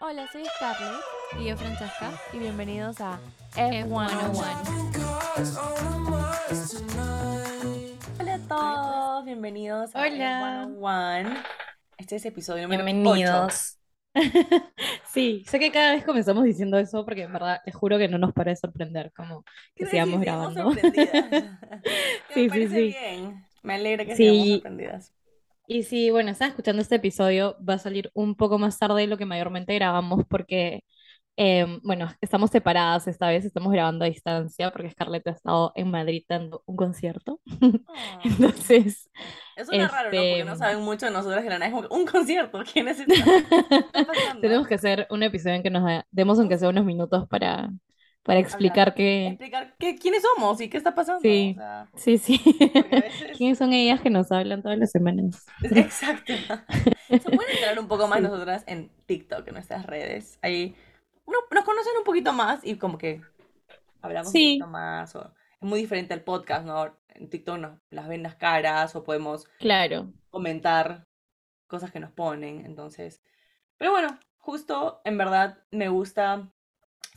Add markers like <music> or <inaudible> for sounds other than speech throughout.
Hola, soy Scarlett y yo Francesca y bienvenidos a F101. Hola a todos, bienvenidos a Hola. F101. Este es episodio número 8. Bienvenidos. <laughs> Sí, sé que cada vez comenzamos diciendo eso porque en verdad te juro que no nos para de sorprender como que sigamos grabando. sí, <laughs> Sí, me sí, parece sí. bien. Me alegra que Sí. sigamos sorprendidas. Y si, bueno, estás escuchando este episodio, va a salir un poco más tarde de lo que mayormente grabamos porque, eh, bueno, estamos separadas esta vez, estamos grabando a distancia porque Scarlett ha estado en Madrid dando un concierto. <laughs> Ah. Entonces, Eso suena raro, ¿no? Porque no este- saben mucho de nosotras de la. Es como que un concierto. <laughs> ¿Quién es <laughs> tenemos que hacer un episodio en que nos demos aunque sea unos minutos para, para explicar qué... Explicar qué, quiénes somos y qué está pasando. Sí. O sea, Sí, sí. <laughs> veces... ¿Quiénes son ellas que nos hablan todas las semanas? Exacto. Se pueden enterar un poco más Sí. nosotras en TikTok, en nuestras redes. Ahí no- nos conocen un poquito más y como que hablamos Sí. un poquito más. O, es muy diferente al podcast, ¿no? En TikTok nos las ven las caras o podemos Claro. comentar cosas que nos ponen. Entonces, pero bueno, justo en verdad me gusta.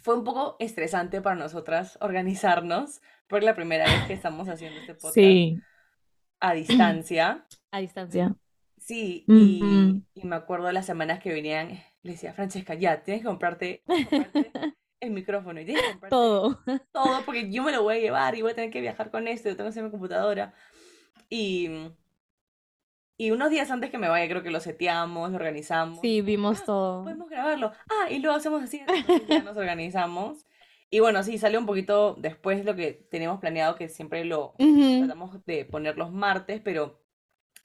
Fue un poco estresante para nosotras organizarnos porque la primera vez que estamos haciendo este podcast Sí, a distancia. <clears throat> a distancia. Sí, y, me acuerdo de las semanas que venían, le decía, Francesca, ya, tienes que comprarte, tienes que comprarte <laughs> el micrófono y tienes que comprarte Todo. <laughs> todo, porque yo me lo voy a llevar y voy a tener que viajar con esto, yo tengo que hacer mi computadora. Y, y unos días antes que me vaya, creo que lo seteamos, lo organizamos. Sí, vimos todo. Podemos grabarlo. Ah, y luego hacemos así, <laughs> ya nos organizamos. Y bueno, sí, salió un poquito después de lo que teníamos planeado, que siempre lo, tratamos de poner los martes, pero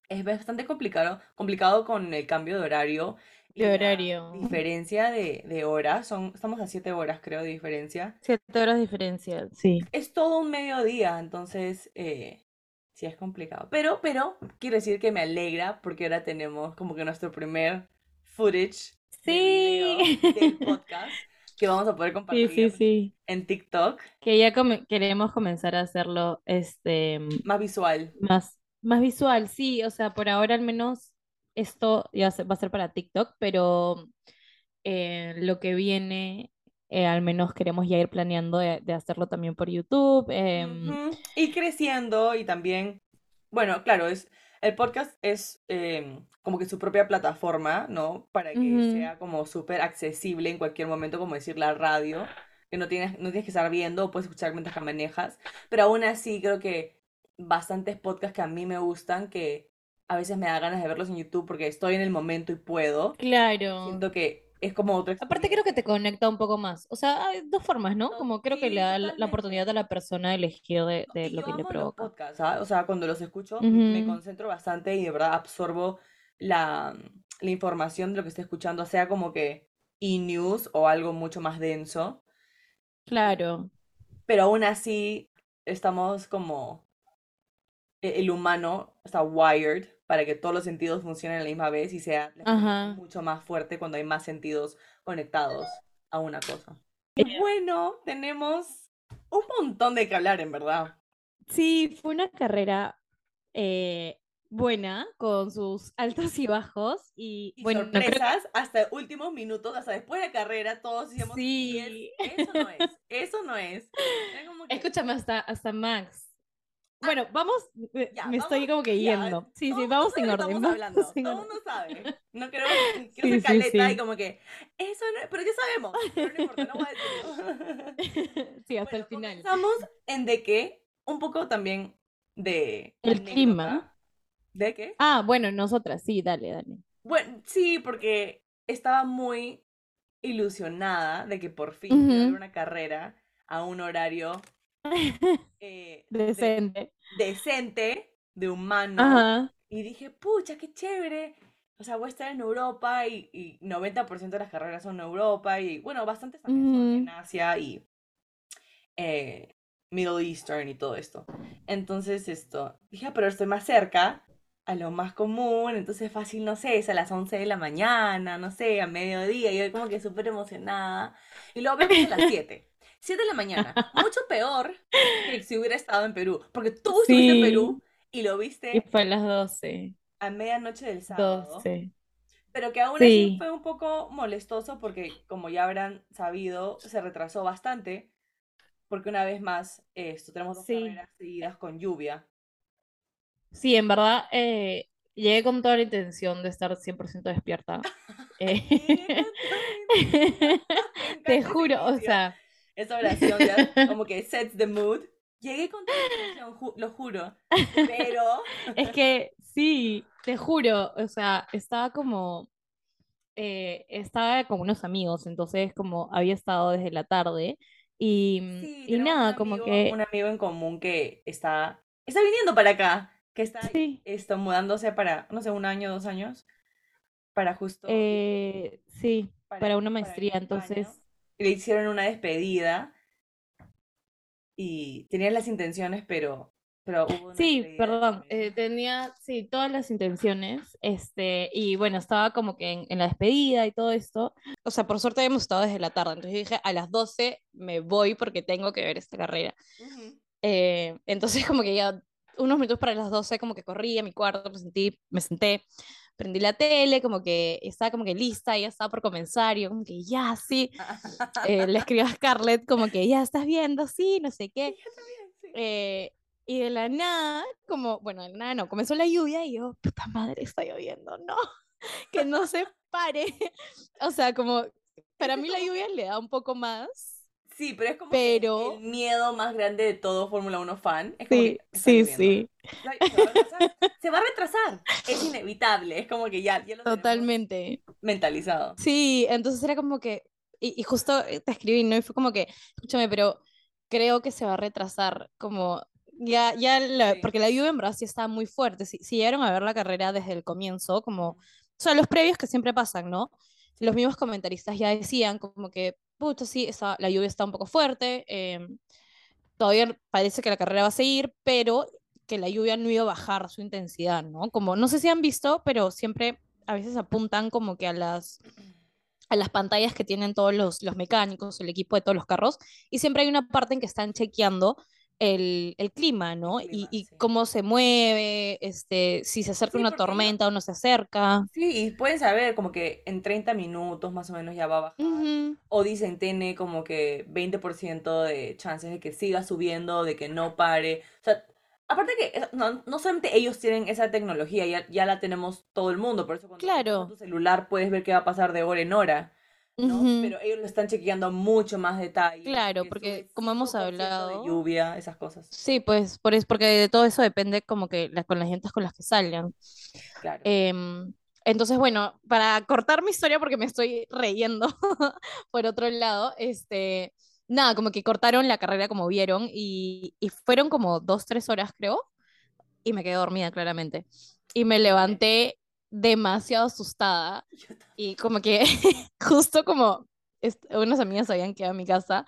es bastante complicado, complicado con el cambio de horario. De la horario. diferencia de, de horas, son, estamos a siete horas creo de diferencia. Siete horas de diferencia. Sí. Es todo un mediodía, entonces eh, sí es complicado. Pero, pero, quiero decir que me alegra porque ahora tenemos como que nuestro primer footage Sí. del podcast que vamos a poder Sí, compartir sí, sí. en TikTok, Que ya come- queremos comenzar a hacerlo este más visual. más, más visual, sí. O sea, por ahora al menos esto ya va a ser para TikTok, pero eh, lo que viene, eh, al menos queremos ya ir planeando de, de hacerlo también por YouTube. Ujú, Y creciendo y también, bueno, claro, es el podcast es em, como que su propia plataforma, ¿no? Para que sea como súper accesible en cualquier momento, como decir la radio, que no tienes, no tienes que estar viendo o puedes escuchar mientras que manejas, pero aún así creo que bastantes podcasts que a mí me gustan, que a veces me da ganas de verlos en YouTube porque estoy en el momento y puedo, Claro. siento que es como otra Aparte creo que te conecta un poco más. O sea, hay dos formas, ¿no? No, Como creo que le da la- oportunidad a la persona de elegir de, lo yo que le amo los provoca. podcasts, ¿ah? O sea, cuando los escucho me concentro bastante y de verdad absorbo la, la información de lo que estoy escuchando, sea como que e-news o algo mucho más denso, Claro. pero aún así estamos como el humano está wired para que todos los sentidos funcionen a la misma vez y sea Ajá. mucho más fuerte cuando hay más sentidos conectados a una cosa. Y bueno, tenemos un montón de que hablar, en verdad. Sí, fue una carrera eh, buena, con sus <laughs> altos y bajos. Y, Y bueno, sorpresas hasta últimos minutos, hasta después de la carrera, todos decíamos, "Y es- Sí. eso no es, eso no es. Que, Escúchame hasta, hasta Max. Bueno, vamos, eh, ya, me estoy como que ya, yendo. Sí, todo sí, mundo vamos en que orden. estamos hablando, todo el mundo sabe. No quiero, <laughs> quiero Sí, sí, caleta y sí. como que, eso no es, pero ya sabemos, pero no importa, no voy a decirlo. <laughs> Sí, hasta el final. comenzamos en de qué, un poco también de El clima. ¿De qué? Ah, bueno, nosotras, sí, dale, dale. Bueno, sí, porque estaba muy ilusionada de que por fin iba a haber una carrera a un horario <laughs> eh, de- Decente. decente, de humano. Ajá. Y dije, pucha, qué chévere. O sea, voy a estar en Europa y, y 90% de las carreras son en Europa y, bueno, bastantes también son en. Asia y eh, Middle Eastern y todo esto. Entonces, esto, dije, "Ah, pero estoy más cerca a lo más común, entonces fácil, no sé, es a las 11 de la mañana, no sé, a mediodía, y yo como que súper emocionada. Y luego vemos a las <laughs> 7. 7 de la mañana, <laughs> mucho peor que si hubiera estado en Perú, porque tú estuviste en Sí. Perú y lo Y viste fue a las 12. a medianoche del sábado. 12. pero que aún así Sí. fue un poco molestoso porque, como ya habrán sabido, se retrasó bastante, porque una vez más, esto, tenemos dos Sí. carreras seguidas con lluvia. Sí, en verdad, eh, llegué con toda la intención de estar 100% despierta. <laughs> Eh, <laughs> te juro, o sea, Esa oración ya <laughs> como que sets the mood. Llegué con intención, ju- lo juro, pero... <laughs> es que sí, te juro, o sea, estaba como, eh, estaba con unos amigos, entonces como había estado desde la tarde y, Sí, y nada, un como amigo, que, un amigo en común que está, está viniendo para acá, que está, sí, está mudándose para, no sé, un año, dos años, para justo eh, sí, para, para una para maestría, a España. entonces, le hicieron una despedida y tenían las intenciones, pero, pero hubo una Sí, perdón, eh, tenía, sí, todas las intenciones, este, y bueno, estaba como que en, en la despedida y todo esto. O sea, por suerte habíamos estado desde la tarde, entonces yo dije, a las 12 me voy porque tengo que ver esta carrera. Ujú. Eh, <laughs> entonces como que ya unos minutos para las 12 como que corrí a mi cuarto, me sentí, me senté, prendí la tele, como que estaba como que lista, ya estaba por comenzar, y yo como que ya, sí, <laughs> eh, le escribí a Scarlett como que ya estás viendo, sí, no sé qué. yo también, sí. Eh, y de la nada, como, bueno, de la nada no, comenzó la lluvia y yo, puta madre, está lloviendo, no, que no se pare. <laughs> O sea, como, para mí la lluvia le da un poco más, Sí, pero es como pero el miedo más grande de todo Fórmula 1 fan. Es como sí, que está sí, sí, Se va a retrasar. Se va a retrasar. Es inevitable. Es como que ya, ya lo totalmente. mentalizado. Sí, entonces era como que, y, y justo eh, te escribí, ¿no? Y fue como que, escúchame, pero creo que se va a retrasar, como, ya, ya, la- Sí. porque la lluvia en sí estaba muy fuerte, si, si llegaron a ver la carrera desde el comienzo, como, o sea, los previos que siempre pasan, ¿no? Los mismos comentaristas ya decían como que, pucha, sí, esa- la lluvia está un poco fuerte, em, todavía parece que la carrera va a seguir, pero que la lluvia no iba a bajar su intensidad, ¿no? Como, no sé si han visto, pero siempre a veces apuntan como que a las a las pantallas que tienen todos los, los mecánicos, el equipo de todos los carros, y siempre hay una parte en que están chequeando el, el clima, ¿no? El y, clima, y sí. cómo se mueve, este, si se acerca Sí, una tormenta o no se acerca. Sí, y pueden saber como que en 30 minutos más o menos ya va a bajar. O dicen, tiene como que 20% de chances de que siga subiendo, de que no pare. O sea, aparte que no, no solamente ellos tienen esa tecnología, ya, ya la tenemos todo el mundo. Por eso cuando Claro. tu celular puedes ver qué va a pasar de hora en hora, ¿no? Pero ellos lo están chequeando mucho más detalle. Claro, que porque como hemos 5% hablado- de lluvia, esas cosas. Sí, pues por porque de todo eso depende como que la- con las llantas con las que salgan. Claro. Em, entonces, bueno, para cortar mi historia, porque me estoy reyendo <laughs> por otro lado, este, nada, como que cortaron la carrera como vieron y, y fueron como dos, tres horas, creo, y me quedé dormida claramente. Y me levanté demasiado asustada <laughs> y como que <laughs> justo como unas amigas habían quedado en mi casa,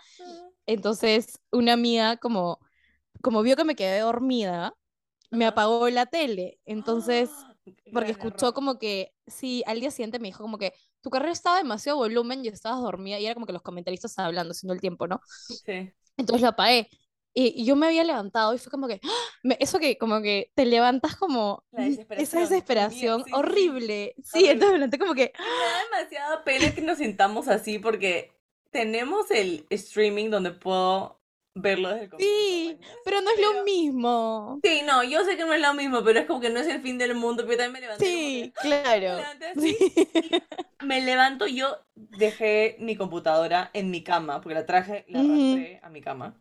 entonces una amiga como, como vio que me quedé dormida, me apagó la tele. Entonces ¡Ah! porque escuchó como que, sí, al día siguiente me dijo como que tu carrera estaba a demasiado volumen y estabas dormida y era como que los comentaristas hablando haciendo el tiempo, ¿no? Sí. Entonces lo apagué. Y, y yo me había levantado y fue como que, ¡ah! me- eso que como que te levantas como La desesperación, esa desesperación sí, sí, sí. horrible. Sí, entonces me levanté como que, Y me da demasiada pena que nos sintamos así porque tenemos el streaming donde puedo verlo desde el comienzo. sí, pero no es lo mismo. Sí, no, yo sé que no es lo mismo, pero es como que no es el fin del mundo. Pero yo también me levanté Sí, que, me claro. levanté así. Sí. <laughs> Me levanto, yo dejé mi computadora en mi cama, porque la traje, la arrastré a mi cama.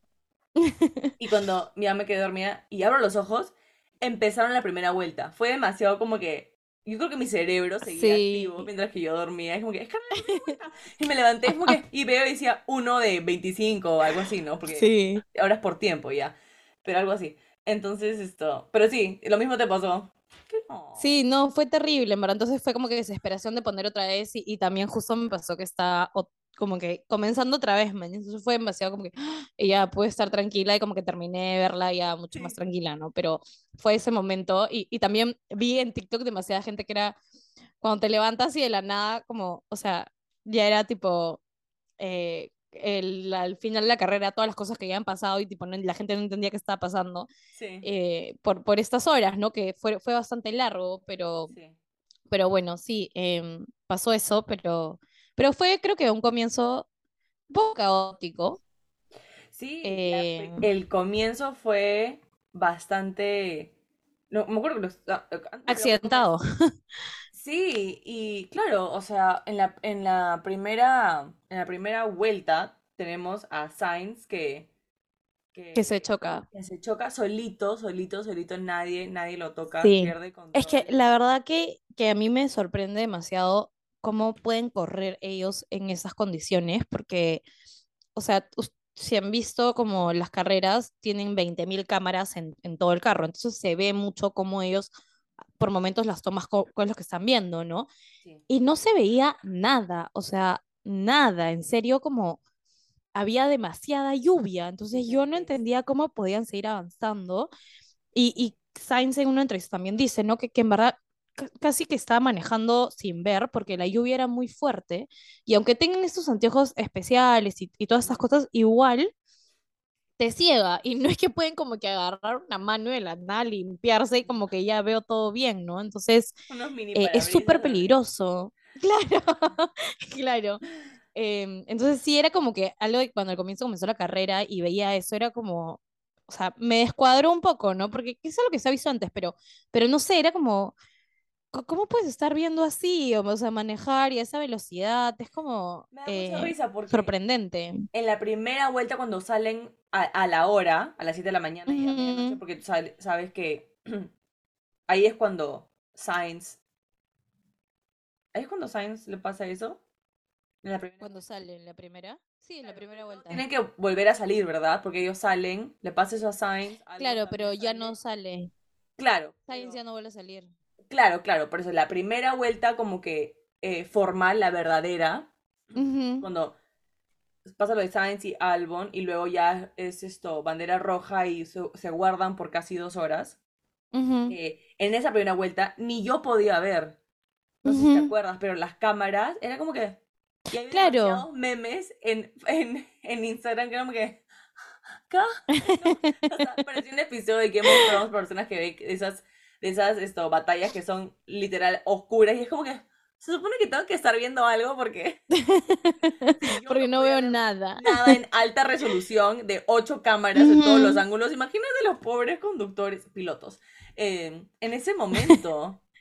<laughs> Y cuando mamá me quedé dormida y abro los ojos, empezaron la primera vuelta. Fue demasiado como que. Yo creo que mi cerebro seguía Sí. activo mientras que yo dormía. Es como que, es vuelta. Y me levanté es como que, y veo y decía uno de 25 o algo así, ¿no? Porque Sí. ahora es por tiempo ya. Pero algo así. Entonces esto. Pero sí, lo mismo te pasó. Sí, no, fue terrible, en verdad. Entonces fue como que desesperación de poner otra vez y, y también justo me pasó que o- como que comenzando otra vez, man. Entonces fue demasiado como que ¡ah! ya pude estar tranquila y como que terminé de verla ya mucho más tranquila, ¿no? Pero fue ese momento y, y también vi en TikTok demasiada gente que era cuando te levantas y de la nada, como, o sea, ya era tipo eh, el, al final de la carrera, todas las cosas que habían pasado y tipo no- la gente no entendía qué estaba pasando Sí. eh, por, por estas horas, ¿no? Que fue, fue bastante largo, pero, sí. pero bueno, sí, em, pasó eso, pero, pero fue creo que un comienzo un poco caótico. Sí, Eh, el comienzo fue bastante... No, me acuerdo que los- ah, accidentado. <laughs> Sí, y claro, o sea, en la, en la primera, en la primera vuelta tenemos a Sainz que, que se choca. que se choca solito, solito, solito, nadie, nadie lo toca, Sí. pierde Es que control. la verdad que, que a mí me sorprende demasiado cómo pueden correr ellos en esas condiciones, porque, o sea, si han visto como las carreras tienen 20.000 cámaras en, en todo el carro, entonces se ve mucho cómo ellos por momentos las tomas co- con, los que están viendo, ¿no? Sí. Y no se veía nada, o sea, nada, en serio, como había demasiada lluvia, entonces yo no entendía cómo podían seguir avanzando. Y, y Sainz en una entrevista también dice, ¿no? Que, que en verdad casi que estaba manejando sin ver porque la lluvia era muy fuerte y aunque tengan estos anteojos especiales y, y todas estas cosas, igual te ciega y no es que pueden como que agarrar una mano de la nada, limpiarse y como que ya veo todo bien, ¿no? Entonces eh, es súper peligroso. <laughs> Claro, claro. Em, entonces sí era como que algo de cuando al comienzo comenzó la carrera y veía eso, era como, o sea, me descuadró un poco, ¿no? Porque es algo que se ha visto antes, pero, pero no sé, era como, co- ¿cómo puedes estar viendo así? O, sea, manejar y a esa velocidad, es como Me da mucha eh, risa porque sorprendente. en la primera vuelta cuando salen a, a la hora, a las 7 de la mañana y a medianoche, Ujú. porque tú sabes que <clears throat> ahí es cuando Sainz, ahí es cuando Sainz le pasa eso. En la primera Cuando sale en la primera, sí, en la primera vuelta. Tienen que volver a salir, ¿verdad? Porque ellos salen, le pasa eso a Sainz, Claro, pero ya sale. no sale. Claro, Sainz pero- ya no vuelve a salir. Claro, claro, por eso la primera vuelta como que eh, formal, la verdadera, Ujú, cuando pasa lo de Sainz y Albon y luego ya es esto, bandera roja y se, se guardan por casi dos horas. ujú, eh, en esa primera vuelta ni yo podía ver. No sé si te acuerdas, pero las cámaras era como que. Y hay Claro. memes en, <laughs> en, en Instagram que era como que. ¿Qué? O sea, parecía un episodio de Game of Thrones, personas que ven esas, de esas esto, batallas que son literal oscuras y es como que. Se supone que tengo que estar viendo algo porque. <laughs> Porque no veo nada. <laughs> Nada en alta resolución de ocho cámaras en todos los ángulos. Imagínate los pobres conductores, pilotos. eh, en ese momento. <laughs>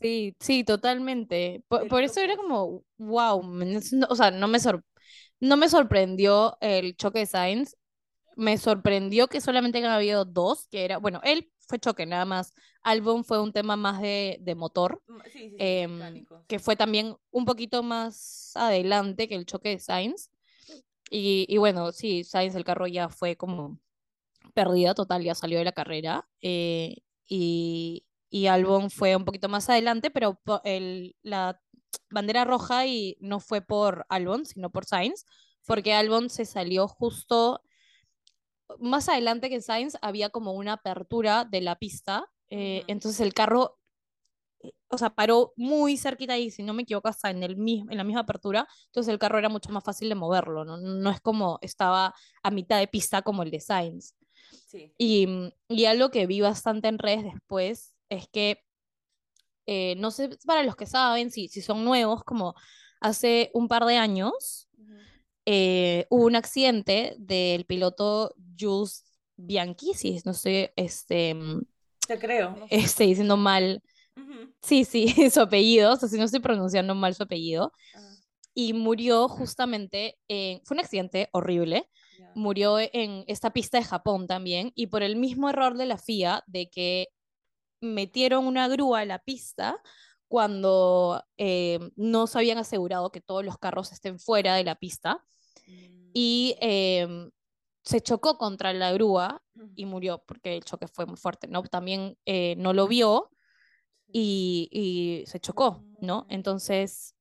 Sí, sí, totalmente. Por, por eso era como, wow, o sea, no me, sor- no me sorprendió el choque de Sainz, me sorprendió que solamente hayan habido dos, que era, bueno, él fue choque nada más, Albon fue un tema más de, de motor, Mm, Sí, sí, em, que fue también un poquito más adelante que el choque de Sainz. Y, y bueno, sí, Sainz el carro ya fue como perdida total, ya salió de la carrera. eh, y, y Albon fue un poquito más adelante, pero el, la bandera roja y no fue por Albon, sino por Sainz, porque Albon se salió justo más adelante que Sainz, había como una apertura de la pista, eh, entonces el carro eh, o sea, paró muy cerquita y si no me equivoco, hasta en, el mismo, en la misma apertura, entonces el carro era mucho más fácil de moverlo, ¿no? No es como estaba a mitad de pista como el de Sainz. Sí. Y, mm, y algo que vi bastante en redes después es que, eh, no sé, para los que saben, si, si son nuevos, como hace un par de años. Eh, hubo un accidente del piloto Jules Bianchi, si no estoy este, mm, Te creo. no sé. este, diciendo mal. Sí, sí, <laughs> su apellido, o sea, si no estoy pronunciando mal su apellido, Ajá, y murió justamente, en- fue un accidente horrible, murió en esta pista de Japón también, y por el mismo error de la FIA de que metieron una grúa a la pista cuando eh, no se habían asegurado que todos los carros estén fuera de la pista, y Mm. em, se chocó contra la grúa y murió porque el choque fue muy fuerte, ¿no? También eh, no lo vio y, y se chocó, ¿no? Mm. Entonces,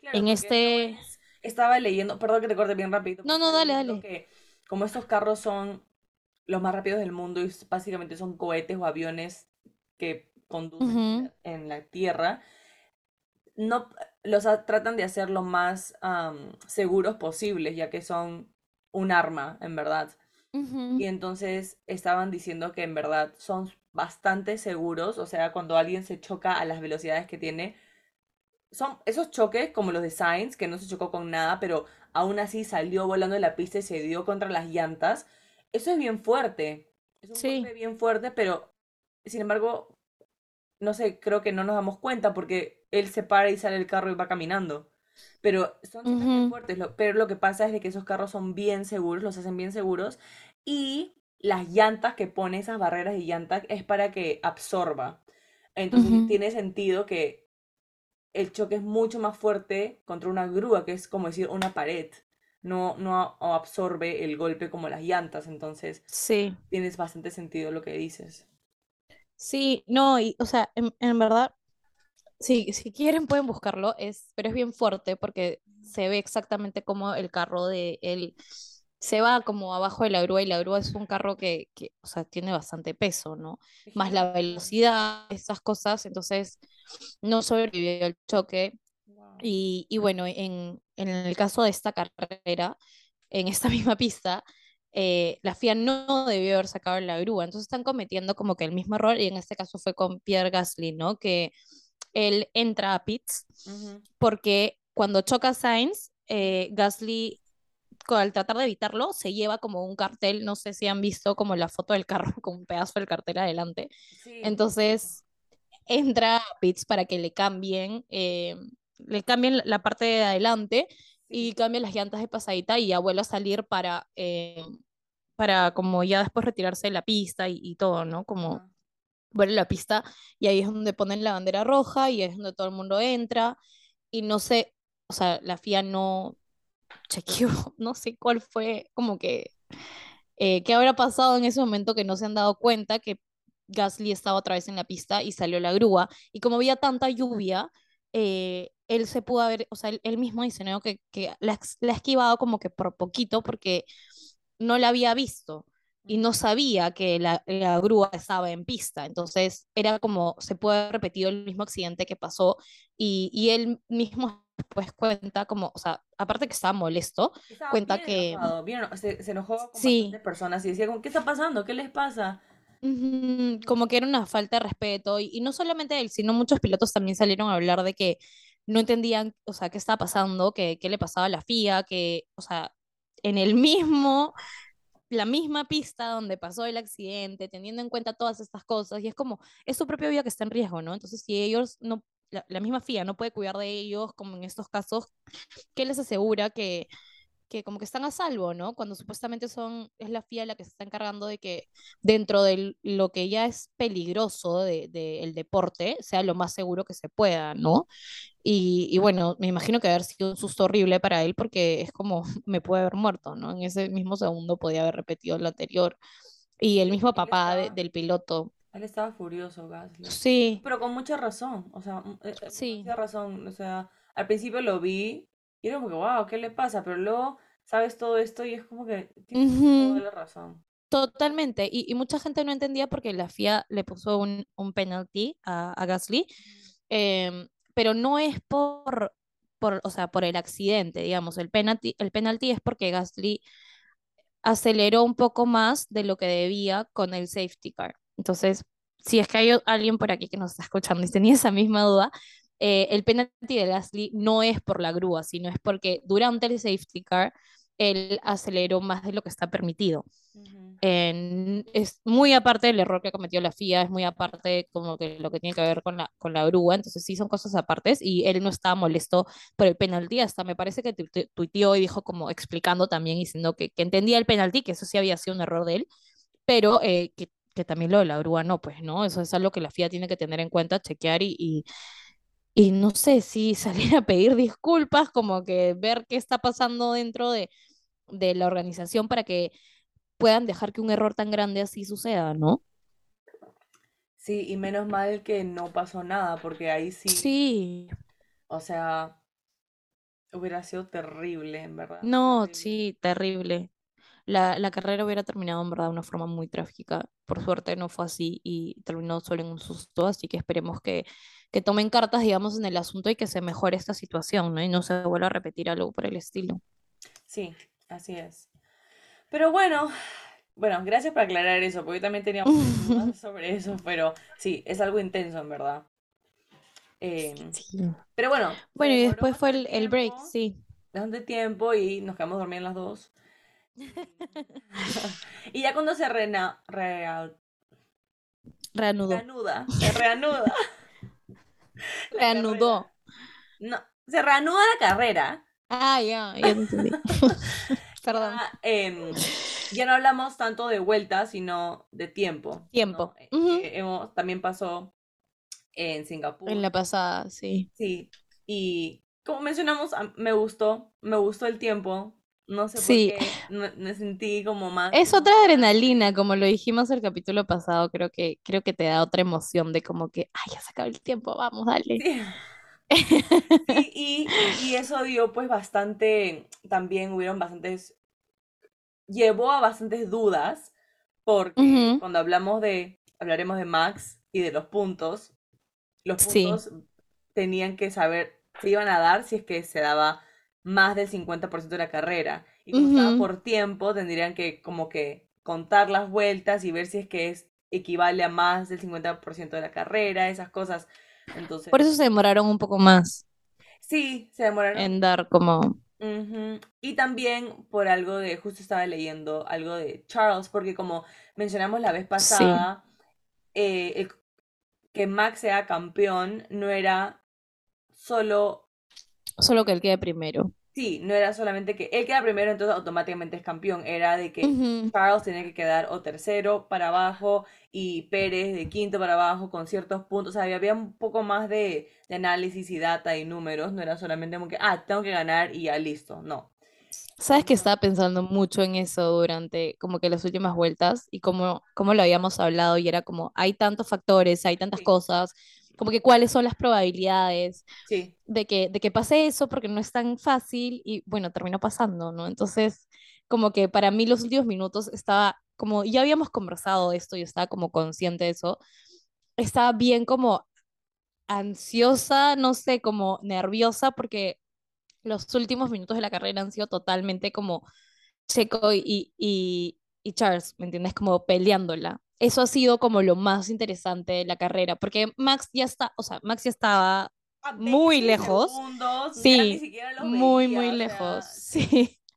Claro, en no este... es- Estaba leyendo, perdón que te corte bien rápido. No, no, dale, dale. que como estos carros son los más rápidos del mundo y básicamente son cohetes o aviones que conducen en la tierra, no los tratan de hacer lo más am, seguros posibles, ya que son un arma, en verdad. Y entonces estaban diciendo que en verdad son bastante seguros, o sea, cuando alguien se choca a las velocidades que tiene, son esos choques como los de Sainz, que no se chocó con nada, pero aún así salió volando de la pista y se dio contra las llantas. Eso es bien fuerte. Es un Sí. golpe bien fuerte, pero sin embargo, no sé, creo que no nos damos cuenta porque él se para y sale del carro y va caminando. Pero son Ujú. fuertes. lo- pero lo que pasa es de que esos carros son bien seguros, los hacen bien seguros. Y las llantas que pone, esas barreras de llantas, es para que absorba. Entonces tiene sentido que el choque es mucho más fuerte contra una grúa, que es como decir una pared. No, no absorbe el golpe como las llantas. Entonces Sí. tienes bastante sentido lo que dices. Sí, no, y, o sea, en, en verdad, sí, si quieren pueden buscarlo, es, pero es bien fuerte porque se ve exactamente como el carro de él se va como abajo de la grúa y la grúa es un carro que, que, o sea, tiene bastante peso, ¿no? Más la velocidad, esas cosas, entonces no sobrevivió el choque. Y, y bueno, en, en el caso de esta carrera, en esta <laughs> misma pista, eh, la FIA no debió haber sacado la grúa. Entonces están cometiendo como que el mismo error, y en este caso fue con Pierre Gasly, ¿no? Que él entra a pits porque cuando choca Sainz, eh, Gasly, al tratar de evitarlo, se lleva como un cartel, no sé si han visto como la foto del carro <laughs> con un pedazo del cartel adelante. Sí. Entonces entra a pits para que le cambien, eh, le cambien la parte de adelante y Sí. cambien las llantas de pasadita y ya vuelve a salir para, eh, para como ya después retirarse de la pista y, y todo, ¿no? Como Ajá. vuelve a la pista y ahí es donde ponen la bandera roja y es donde todo el mundo entra y no sé, o sea, la FIA no chequeó, <laughs> no sé cuál fue, como que, eh, qué habrá pasado en ese momento que no se han dado cuenta que Gasly estaba otra vez en la pista y salió la grúa. Y como había tanta lluvia, eh, él se pudo haber, o sea, él, él mismo dice, ¿no? Que, que la, ha esquivado como que por poquito porque no la había visto y no sabía que la, la grúa estaba en pista. Entonces era como, se puede haber repetido el mismo accidente que pasó y, y él mismo después cuenta como, o sea, aparte que estaba molesto, Estaba cuenta bien que enojado, bien se, se enojó con sí, personas y decía como, ¿qué está pasando? ¿Qué les pasa? como que era una falta de respeto y, y no solamente él, sino muchos pilotos también salieron a hablar de que no entendían, o sea, qué estaba pasando, que, qué le pasaba a la FIA, que, o sea, en el mismo la misma pista donde pasó el accidente, teniendo en cuenta todas estas cosas, y es como, es su propia vida que está en riesgo, ¿no? Entonces, si ellos no, la, la misma FIA no puede cuidar de ellos, como en estos casos, ¿qué les asegura que, que como que están a salvo, ¿no? Cuando supuestamente son, es la FIA la que se está encargando de que dentro de lo que ya es peligroso del de, el deporte, sea lo más seguro que se pueda, ¿no? Y, y bueno, me imagino que haber sido un susto horrible para él porque es como, <laughs> me puede haber muerto, ¿no? En ese mismo segundo podía haber repetido lo anterior. Y el mismo papá de- del piloto. él estaba furioso, Gasly. Sí, Pero con mucha razón, o sea, m- eh, eh, con sí. mucha razón, o sea, al principio lo vi y era como que, wow, ¿qué le pasa? Pero luego sabes todo esto y es como que tienes toda la razón. Totalmente. Y, y mucha gente no entendía porque la FIA le puso un, un penalty a, a Gasly, em, pero no es por, por, o sea, por el accidente, digamos. El penalty, el penalty es porque Gasly aceleró un poco más de lo que debía con el safety car. Entonces, si es que hay alguien por aquí que nos está escuchando y tenía esa misma duda, eh, el penalti de Gasly no es por la grúa, sino es porque durante el safety car él aceleró más de lo que está permitido. Ujú. En- es muy aparte del error que cometió la FIA, es muy aparte como que lo que tiene que ver con la, con la grúa, entonces sí son cosas apartes y él no estaba molesto por el penalti, hasta me parece que tuite- tuiteó y dijo como explicando también, diciendo que, que entendía el penalti, que eso sí había sido un error de él, pero eh, que, que también lo de la grúa no, pues no, eso es algo que la FIA tiene que tener en cuenta, chequear y, y, y no sé si salir a pedir disculpas, como que ver qué está pasando dentro de, de la organización para que puedan dejar que un error tan grande así suceda, ¿no? Sí, y menos mal que no pasó nada, porque ahí sí, Sí, o sea, hubiera sido terrible, en verdad, no, terrible. sí, terrible. La, la carrera hubiera terminado en verdad de una forma muy trágica. Por suerte no fue así y terminó solo en un susto, así que esperemos que, que tomen cartas, digamos, en el asunto y que se mejore esta situación, ¿no? Y no se vuelva a repetir algo por el estilo. Sí, así es. Pero bueno, bueno, gracias por aclarar eso, porque yo también tenía <laughs> dudas sobre eso, pero sí, es algo intenso, en verdad. Eh, Sí. pero bueno, Bueno, y después fue el, break, tiempo, sí. bastante tiempo y nos quedamos dormidas las dos. <laughs> Y ya cuando se rena- rea- Reanudó. reanuda, se reanuda <laughs> Reanudó. No, se reanuda la carrera. Ah, ya, ya te entendí. <laughs> Perdón. Ya, em, ya no hablamos tanto de vuelta, sino de tiempo. ¿no? Tiempo. Eh, eh, hemos- también pasó en Singapur. En la pasada, sí. Sí, y como mencionamos, me gustó, me gustó el tiempo. No sé Sí. por qué, me, me sentí como más Es otra adrenalina, como lo dijimos el capítulo pasado, creo que, creo que te da otra emoción de como que, ay, ya se acabó el tiempo, vamos, dale. Sí. <laughs> Sí, y, y eso dio pues bastante, también hubieron bastantes, llevó a bastantes dudas, porque cuando hablamos de, hablaremos de Max y de los puntos, los Sí. puntos tenían que saber, se iban a dar si es que se daba más del 50% de la carrera. Y como estaba por tiempo, tendrían que como que contar las vueltas y ver si es que es, equivale a más del 50% de la carrera, esas cosas. Entonces, Por eso se demoraron un poco más sí, se demoraron. en dar como. Y también por algo de, justo estaba leyendo algo de Charles, porque como mencionamos la vez sí, pasada, eh, el- que Max sea campeón no era solo, solo que él quede primero. Sí, no era solamente que él queda primero, entonces automáticamente es campeón, era de que. Charles tenía que quedar o tercero para abajo y Pérez de quinto para abajo con ciertos puntos, o sea, había un poco más de, de análisis y data y números, no era solamente como que, ah, tengo que ganar y ya listo, no. Sabes que estaba pensando mucho en eso durante como que las últimas vueltas y como, como lo habíamos hablado y era como hay tantos factores, hay tantas Sí, cosas, como que cuáles son las probabilidades sí. de que, de que pase eso porque no es tan fácil y bueno, terminó pasando, ¿no? Entonces, como que para mí los últimos minutos estaba como, ya habíamos conversado de esto y estaba como consciente de eso, estaba bien como ansiosa, no sé, como nerviosa porque los últimos minutos de la carrera han sido totalmente como Checo y, y, y Charles, ¿me entiendes? Como peleándola. Eso ha sido como lo más interesante de la carrera, porque Max ya está, o sea, Max ya estaba A muy 20 lejos. segundos, Sí, muy, veía, muy o lejos. sea, Sí. <laughs>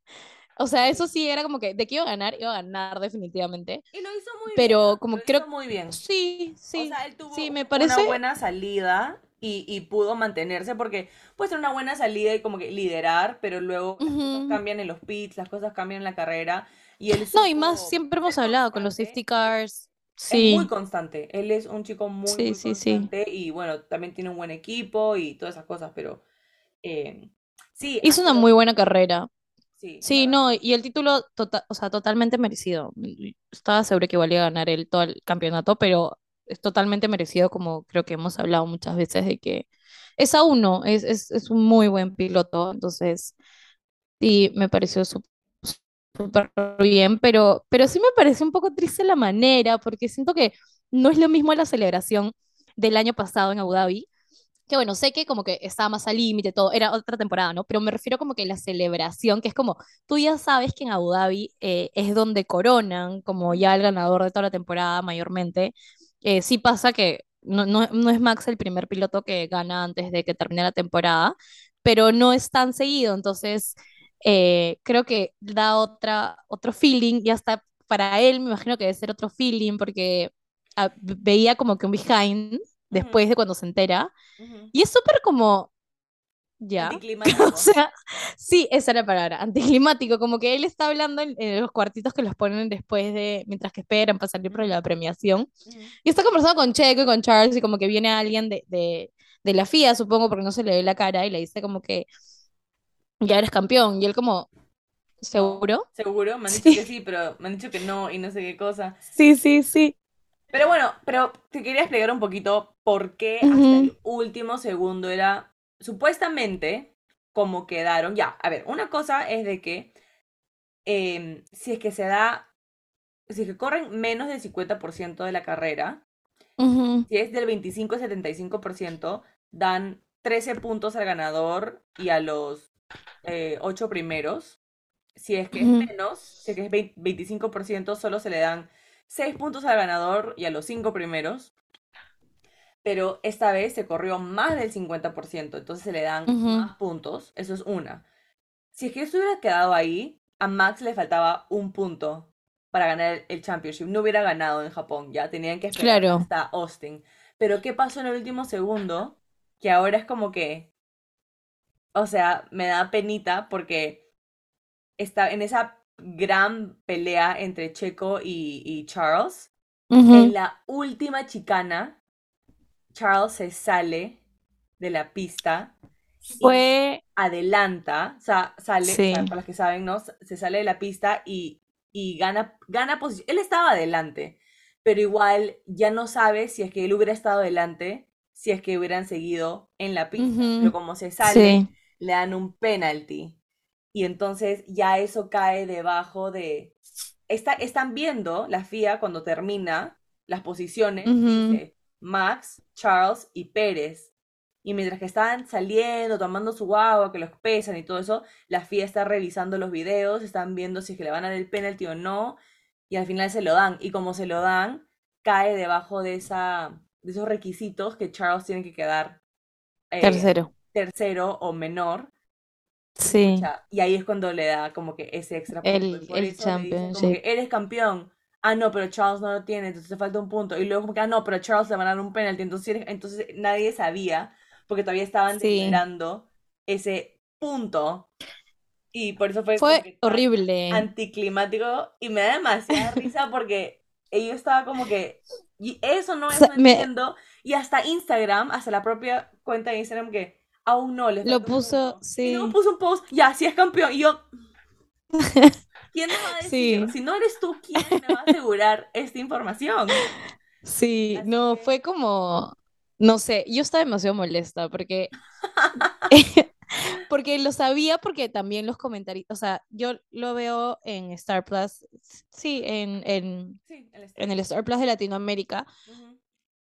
O sea, eso sí. era como que de que iba a ganar, iba a ganar definitivamente. Y lo hizo muy bien, Pero ¿ah? como Lo creo, hizo muy bien. sí, O sí, sea, él tuvo sí, me una parece, buena salida y, y pudo mantenerse porque puede ser una buena salida y como que liderar, pero luego las cosas ujú. cambian en los pits, las cosas cambian en la carrera y él No, y más siempre hemos hablado con los safety constante. Cars. Es muy Sí, constante. Él es un chico muy, sí, muy sí, sí. constante y bueno, también tiene un buen equipo y todas esas cosas, pero eh, sí, ha Hizo una sido, muy buena carrera. sí, Sí, verdad no, sí. y el título, tota- o sea, totalmente merecido. Estaba seguro que valía ganar él todo el campeonato, pero es totalmente merecido, como creo que hemos hablado muchas veces, de que es a uno, es, es, es un muy buen piloto, entonces sí, me pareció súper bien, pero, pero sí me pareció un poco triste la manera, porque siento que no es lo mismo la celebración del año pasado en Abu Dhabi, que bueno, sé que como que estaba más al límite, todo, era otra temporada, ¿no? Pero me refiero como que la celebración, que es como, tú ya sabes que en Abu Dhabi eh, es donde coronan como ya el ganador de toda la temporada mayormente. Eh, sí pasa que no, no, no es Max el primer piloto que gana antes de que termine la temporada, pero no es tan seguido, entonces eh, creo que da otra, otro feeling y hasta para él me imagino que debe ser otro feeling porque ah, veía como que un behind después de cuando se entera. ujú. Y es súper como, ya, <laughs> o Anticlimático. sea, sí, esa era la palabra, anticlimático, como que él está hablando en, en los cuartitos que los ponen después de, mientras que esperan para salir por la premiación. ujú. Y está conversando con Checo y con Charles y como que viene alguien de, de, de la FIA, supongo, porque no se le ve la cara y le dice como que ya eres campeón. Y él como, ¿seguro? seguro, me han dicho que Sí, pero me han dicho que no y no sé qué cosa. sí, sí, sí. Pero bueno, pero te quería explicar un poquito por qué hasta el último segundo era supuestamente como quedaron. Ya, a ver, una cosa es de que em, si es que se da, si es que corren menos del 50% de la carrera, si es del 25 al 75%, dan 13 puntos al ganador y a los eh, 8 primeros. Si es que es menos, si es que es 20 25%, solo se le dan 6 puntos al ganador y a los 5 primeros. pero esta vez se corrió más del 50%, entonces se le dan más puntos, eso es una. Si es que esto hubiera quedado ahí, a Max le faltaba un punto para ganar el, el championship, no hubiera ganado en Japón, ya tenían que esperar Claro. hasta Austin. Pero ¿qué pasó en el último segundo? Que ahora es como que, o sea, me da penita porque está en esa gran pelea entre Checo y, y Charles. En la última chicana, Charles se sale de la pista y Fue, adelanta, o sea, sale, sí, para los que saben, ¿no? Se sale de la pista y, y gana, gana posición. Él estaba adelante, pero igual ya no sabe si es que él hubiera estado adelante, si es que hubieran seguido en la pista. Pero como se sale, sí, le dan un penalty. Y entonces ya eso cae debajo de... Está, están viendo la FIA cuando termina las posiciones, dice Max, Charles y Pérez. Y mientras que están saliendo, tomando su agua, que los pesan y todo eso, la FIA está revisando los videos, están viendo si es que le van a dar el penalti o no, y al final se lo dan. Y como se lo dan, cae debajo de, esa, de esos requisitos que Charles tiene que quedar eh, tercero. Tercero o menor. Sí, Y ahí es cuando le da como que ese extra punto. el, por el eso dicen como que championship. eres campeón. Ah, no, pero Charles no lo tiene, entonces te falta un punto. Y luego como que, ah, no, pero Charles le van a dar un penalti. Entonces, entonces nadie sabía, porque todavía estaban Sí, deliberando ese punto. Y por eso fue fue que horrible. anticlimático. Y me da demasiada <laughs> risa porque yo estaba como que, y eso no, O eso sea, no me entiendo. Y hasta Instagram, hasta la propia cuenta de Instagram que aún no, le lo puso, punto. Y luego sí, puso un post, ya, si es campeón. Y yo, <laughs> ¿quién me va a decir? sí, Si no eres tú, ¿quién me va a asegurar esta información? sí, Así no, que, fue como, no sé, yo estaba demasiado molesta porque, <laughs> <laughs> porque lo sabía porque también los comentarios, o sea, yo lo veo en Star Plus, sí, en, en, sí, el Star en el Plus. Star Plus de Latinoamérica, Ujú.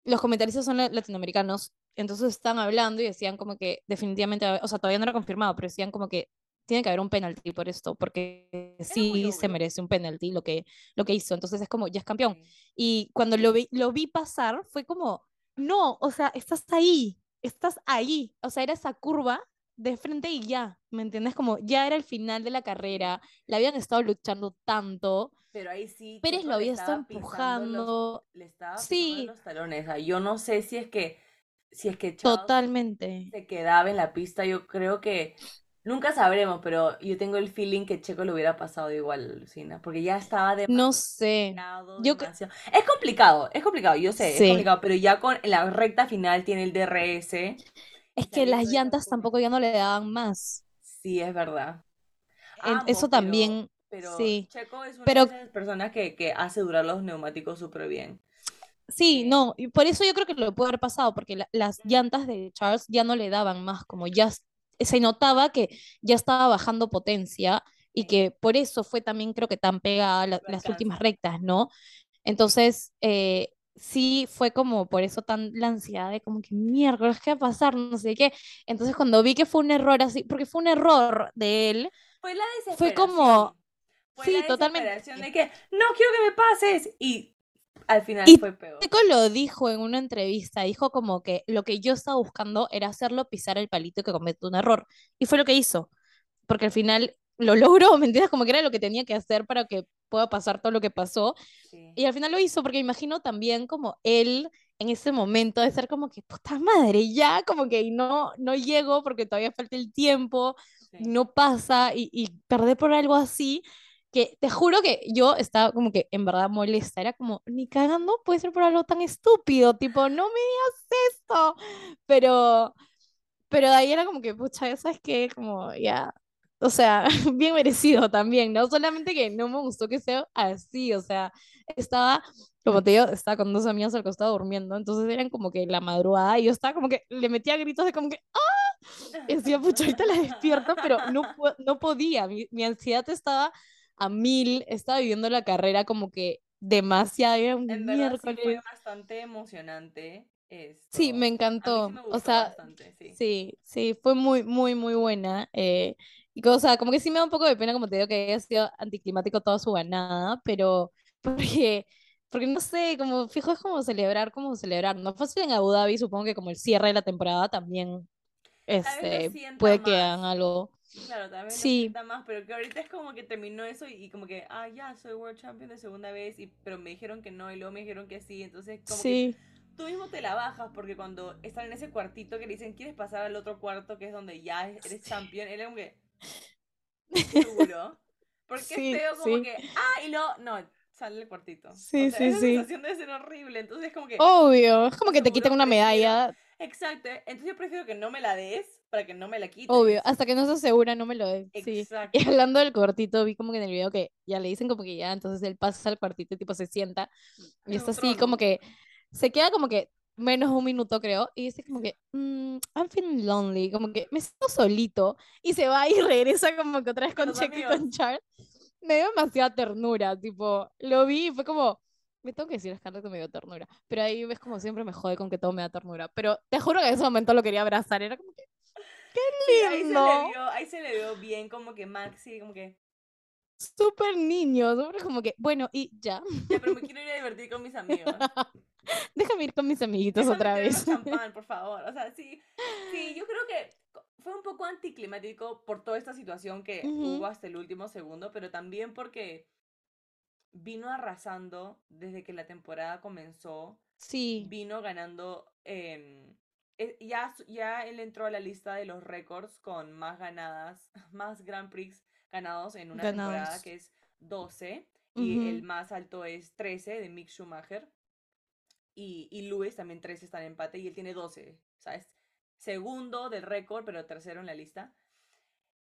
Los comentaristas son la- latinoamericanos, entonces están hablando y decían como que definitivamente, o sea, todavía no era confirmado, pero decían como que tiene que haber un penalti por esto, porque sí se merece un penalti lo que, lo que hizo, entonces es como, ya es campeón. Y cuando lo vi, lo vi pasar, fue como, no, o sea, estás ahí, estás ahí, o sea, era esa curva de frente y ya, ¿me entiendes? Como ya era el final de la carrera, la habían estado luchando tanto, Pero ahí sí, Pérez lo había estado los, empujando, le estaba sí, los talones. Yo no sé si es que, si es que Charles totalmente. se quedaba en la pista. Yo creo que nunca sabremos, pero yo tengo el feeling que Checo le hubiera pasado igual, Lucina, porque ya estaba No sé, yo, demasiado. Es complicado, es complicado, yo sé, es complicado, pero ya con la recta final tiene el DRS es que las llantas tampoco ya no le daban más. Sí, es verdad. Eso pero, también, pero sí, Checo es una pero de personas que, que hace durar los neumáticos súper bien. Sí, Eh, no, y por eso yo creo que lo puede haber pasado, porque la- las llantas de Charles ya no le daban más, como ya se notaba que ya estaba bajando potencia y que por eso fue también creo que tan pegada la- las últimas rectas, ¿no? Entonces, eh, sí fue como por eso tan la ansiedad de como que miércoles, ¿qué va a pasar? No sé qué. Entonces, cuando vi que fue un error así, porque fue un error de él, Fue la fue como. Fue sí, la totalmente. de que no quiero que me pases. Y al final Y fue peor. Checo lo dijo en una entrevista, dijo como que lo que yo estaba buscando era hacerlo pisar el palito que cometa un error. Y fue lo que hizo, porque al final lo <laughs> logró, ¿me entiendes? Como que era lo que tenía que hacer para que pueda pasar todo lo que pasó. Sí. Y al final lo hizo, porque imagino también como él en ese momento de ser como que, puta madre, ya, como que no, no llego porque todavía falta el tiempo, Sí. no pasa y, y perder por algo así, que te juro que yo estaba como que en verdad molesta, era como, ni cagando puede ser por algo tan estúpido, tipo, no me digas esto, pero, pero de ahí era como que, pucha, sabes qué, como ya, o sea, <laughs> bien merecido también, ¿no? Solamente que no me gustó que sea así, o sea, estaba, como te digo, estaba con dos amigas al costado durmiendo, entonces eran como que la madrugada y yo estaba como que le metía gritos de como que, ¡ah! Y decía, pucha, ahorita la despierto, pero no, no podía, mi, mi ansiedad estaba a mil, estaba viviendo la carrera como que demasiado, era un En verdad sí fue miércoles. bastante emocionante Sí, me esto. Mí sí encantó. me O sea, bastante, sí. sí, sí, fue muy, muy, muy buena. eh, y o sea, como que sí me da un poco de pena, como te digo, que haya sido anticlimático toda su ganada, pero <laughs> porque, Porque no sé, como fijo es como celebrar, como celebrar. No fácil en Abu Dhabi, supongo que como el cierre de la temporada también este, puede que más. hagan algo. Claro, también Sí. más, pero que ahorita es como que terminó eso y, y como que, ah, ya, soy World Champion de segunda vez, y, pero me dijeron que no y luego me dijeron que sí, entonces como que Sí, tú mismo te la bajas porque cuando están en ese cuartito que le dicen, ¿quieres pasar al otro cuarto que es donde ya eres champion? Él es como que, ¿seguro? Porque Sí, es feo como sí. que, ah, y luego, no, sale el cuartito. Sí, o sea, sí, esa sí. sensación debe ser horrible, entonces es como que, obvio. Es como que te quitan una medalla. exacto, entonces yo prefiero que no me la des para que no me la quites. Obvio. Hasta que no se asegura, no me lo des. Sí. Exacto. Y hablando del cuartito, vi como que en el video que ya le dicen como que ya, entonces él pasa al cuartito y tipo se sienta. Y En está así como que se queda como que menos un minuto, creo. Y dice como que, mm, I'm feeling lonely. Como que me siento solito. Y se va y <laughs> regresa como que otra vez Con Checo y con Char. Me dio demasiada ternura. Tipo, lo vi y fue como. Me tengo que decir, Scarlett, que me dio ternura. Pero ahí ves como siempre me jode con que todo me da ternura. Pero te juro que en ese momento lo quería abrazar. Era como que, Sí, ahí se le lindo. vio, ahí se le vio bien como que Maxi, como que, súper niño. Súper como que, bueno, y ya. ya, pero me quiero ir a divertir con mis amigos. <laughs> Déjame ir con mis amiguitos Déjame otra vez. champán, <laughs> por favor. O sea, sí, sí, yo creo que fue un poco anticlimático por toda esta situación que hubo hasta el último segundo, pero también porque vino arrasando desde que la temporada comenzó, Sí, vino ganando, em, eh, ya, ya él entró a la lista de los récords con más ganadas, <laughs> más Grand Prix ganados en una temporada que es 12 y el más alto es 13 de Mick Schumacher y, y Lewis también 13 está en empate y él tiene 12, o sea, es segundo del récord, pero tercero en la lista.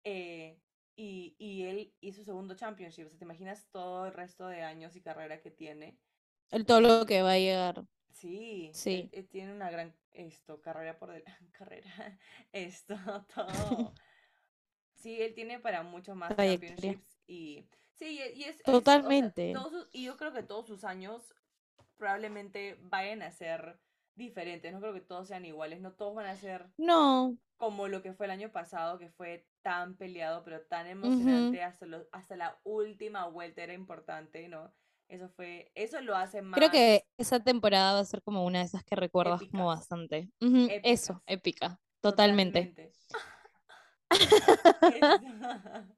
Eh, y, y él hizo segundo championship, o sea, ¿te imaginas todo el resto de años y carrera que tiene? el todo lo que va a llegar. Sí, él- Sí. él tiene una gran esto, carrera por delante, <laughs> carrera, esto, <laughs> todo. Sí, él tiene para muchos más championships y sí, y es, es- o sea, Totalmente. sus- y yo creo que todos sus años probablemente vayan a ser diferentes, no creo que todos sean iguales, no todos van a ser No, como lo que fue el año pasado, que fue tan peleado, pero tan emocionante hasta, lo- hasta la última vuelta era importante, ¿no? Eso fue, eso lo hace más creo que esa temporada va a ser como una de esas que recuerdas como Épicas. bastante. Ujú, Eso, Épicas. épica. Totalmente. Totalmente. <laughs> <laughs>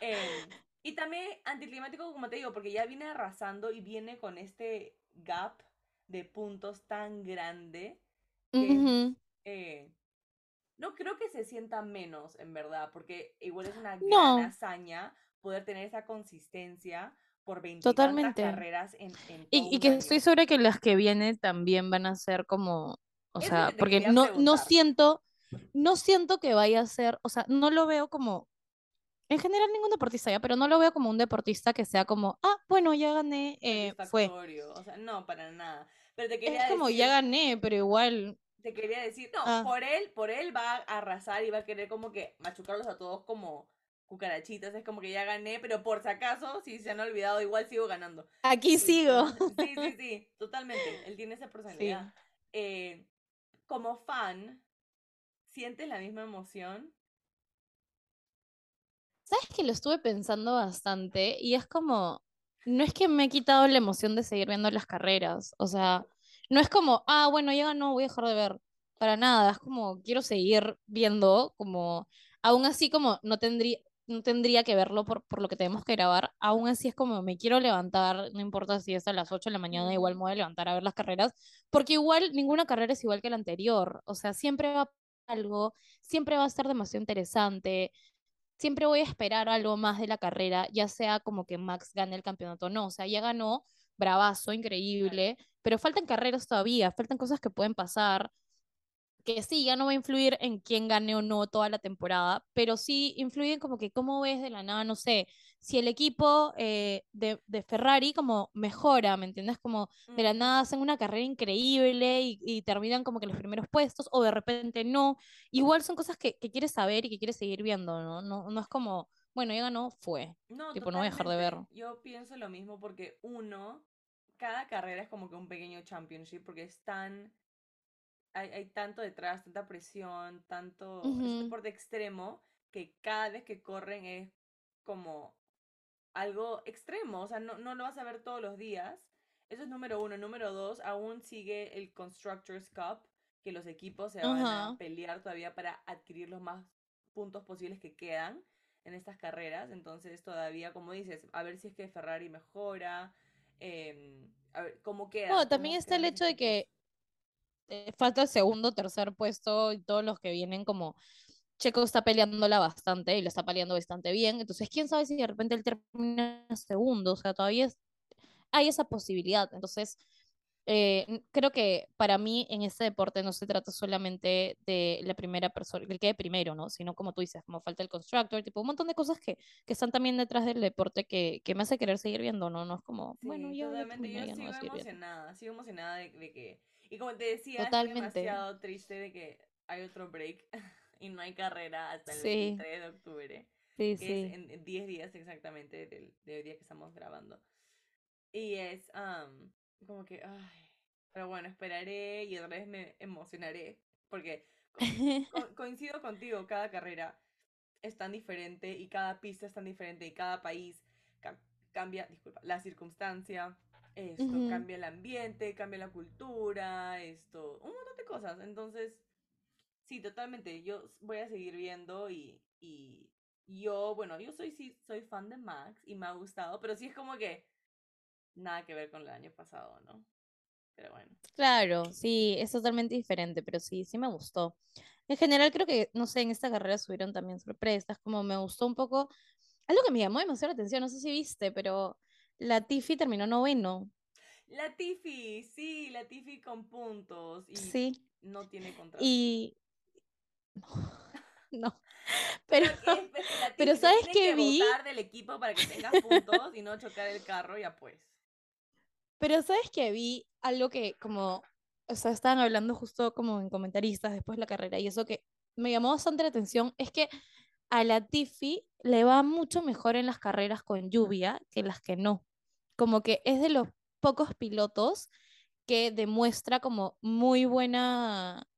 Em, y también anticlimático, como te digo, porque ya viene arrasando y viene con este gap de puntos tan grande que eh, no creo que se sienta menos, en verdad, porque igual es una No. gran hazaña poder tener esa consistencia por 20 Totalmente. carreras en, en Y, y que año. estoy segura que las que vienen también van a ser como, o sea, porque no, no siento, no siento que vaya a ser, o sea, no lo veo como, en general ningún deportista ya, pero no lo veo como un deportista que sea como, ah, bueno, ya gané, eh, fue. O sea, no, para nada. Pero te quería Es como, decir, ya gané, pero igual, te quería decir, no, Ah. por él, por él va a arrasar y va a querer como que machucarlos a todos como cucarachitas, es como que ya gané, pero por si acaso, si se han olvidado, igual sigo ganando. aquí sigo. Sí, sí, <laughs> sí, totalmente, él tiene esa personalidad. Eh, como fan, ¿sientes la misma emoción? ¿Sabes que lo estuve pensando bastante? Y es como, no es que me he quitado la emoción de seguir viendo las carreras, o sea, no es como, ah, bueno, ya ganó, voy a dejar de ver, para nada, es como, quiero seguir viendo, como, aún así como no tendría, no tendría que verlo por, por lo que tenemos que grabar, aún así es como, me quiero levantar, no importa si es a las 8 de la mañana, igual me voy a levantar a ver las carreras, porque igual ninguna carrera es igual que la anterior, o sea, siempre va a algo, siempre va a estar demasiado interesante siempre voy a esperar algo más de la carrera, ya sea como que Max gane el campeonato o no. O sea, ya ganó, bravazo, increíble, pero faltan carreras todavía, faltan cosas que pueden pasar, que sí, ya no va a influir en quién gane o no toda la temporada, pero sí influyen como que cómo ves de la nada, no sé, si el equipo eh, de, de Ferrari como mejora, ¿me entiendes? Como de la Ujú. nada hacen una carrera increíble y, y terminan como que los primeros puestos, o de repente no. Igual son cosas que, que quieres saber y que quieres seguir viendo, ¿no? No, no es como, bueno, ya ganó, fue. No, Tipo, no voy a dejar de ver. Yo pienso lo mismo porque uno, cada carrera es como que un pequeño championship porque es tan, hay, hay tanto detrás, tanta presión, tanto, un Ujú. deporte extremo que cada vez que corren es como algo extremo, o sea, no, no lo vas a ver todos los días. Eso es número uno. Número dos, aún sigue el Constructors Cup, que los equipos se van a pelear todavía para adquirir los más puntos posibles que quedan en estas carreras. Entonces, todavía, como dices, a ver si es que Ferrari mejora, em, a ver cómo queda. No, también está el hecho de que eh, falta el segundo, tercer puesto y todos los que vienen como Checo está peleándola bastante y lo está peleando bastante bien. Entonces, quién sabe si de repente él termina segundo. O sea, todavía es- hay esa posibilidad. Entonces, eh, creo que para mí en este deporte no se trata solamente de la primera persona, el que primero, ¿no? Sino como tú dices, como falta el constructor, tipo un montón de cosas que, que están también detrás del deporte que, que me hace querer seguir viendo, ¿no? No es como, bueno, Sí, totalmente. Yo no voy sigo emocionada, sigo emocionada de, de que... Y como te decía, Totalmente. demasiado triste de que hay otro break <laughs> y no hay carrera hasta el Sí. 23 de octubre, Sí, que es sí. en en 10 días exactamente del, del día que estamos grabando. Y es am, como que, ay, pero bueno, esperaré y otra vez me emocionaré, porque co- co- <laughs> coincido contigo, cada carrera es tan diferente y cada pista es tan diferente y cada país ca- cambia, disculpa, la circunstancia, esto, cambia el ambiente, cambia la cultura, esto, un montón de cosas. Entonces, sí, totalmente, yo voy a seguir viendo y, y yo, bueno, yo soy, sí, soy fan de Max y me ha gustado, pero sí es como que nada que ver con el año pasado, ¿no? Pero bueno. Claro, sí, es totalmente diferente, pero sí, sí me gustó. En general creo que, no sé, en esta carrera subieron también sorpresas, como me gustó un poco, algo que me llamó demasiado la atención, no sé si viste, pero la Tiffy terminó noveno. La Tiffy, sí, la Tiffy con puntos y Sí, no tiene contrato. y... No, <laughs> Pero, pero, que, es ¿sabes qué vi? del equipo para que tengas puntos y no chocar el carro, ya pues. Pero sabes que vi algo que como, o sea, estaban hablando justo como en comentaristas después de la carrera y eso que me llamó bastante la atención es que a la Tiffy le va mucho mejor en las carreras con lluvia que en las que no. Como que es de los pocos pilotos que demuestra como muy buena,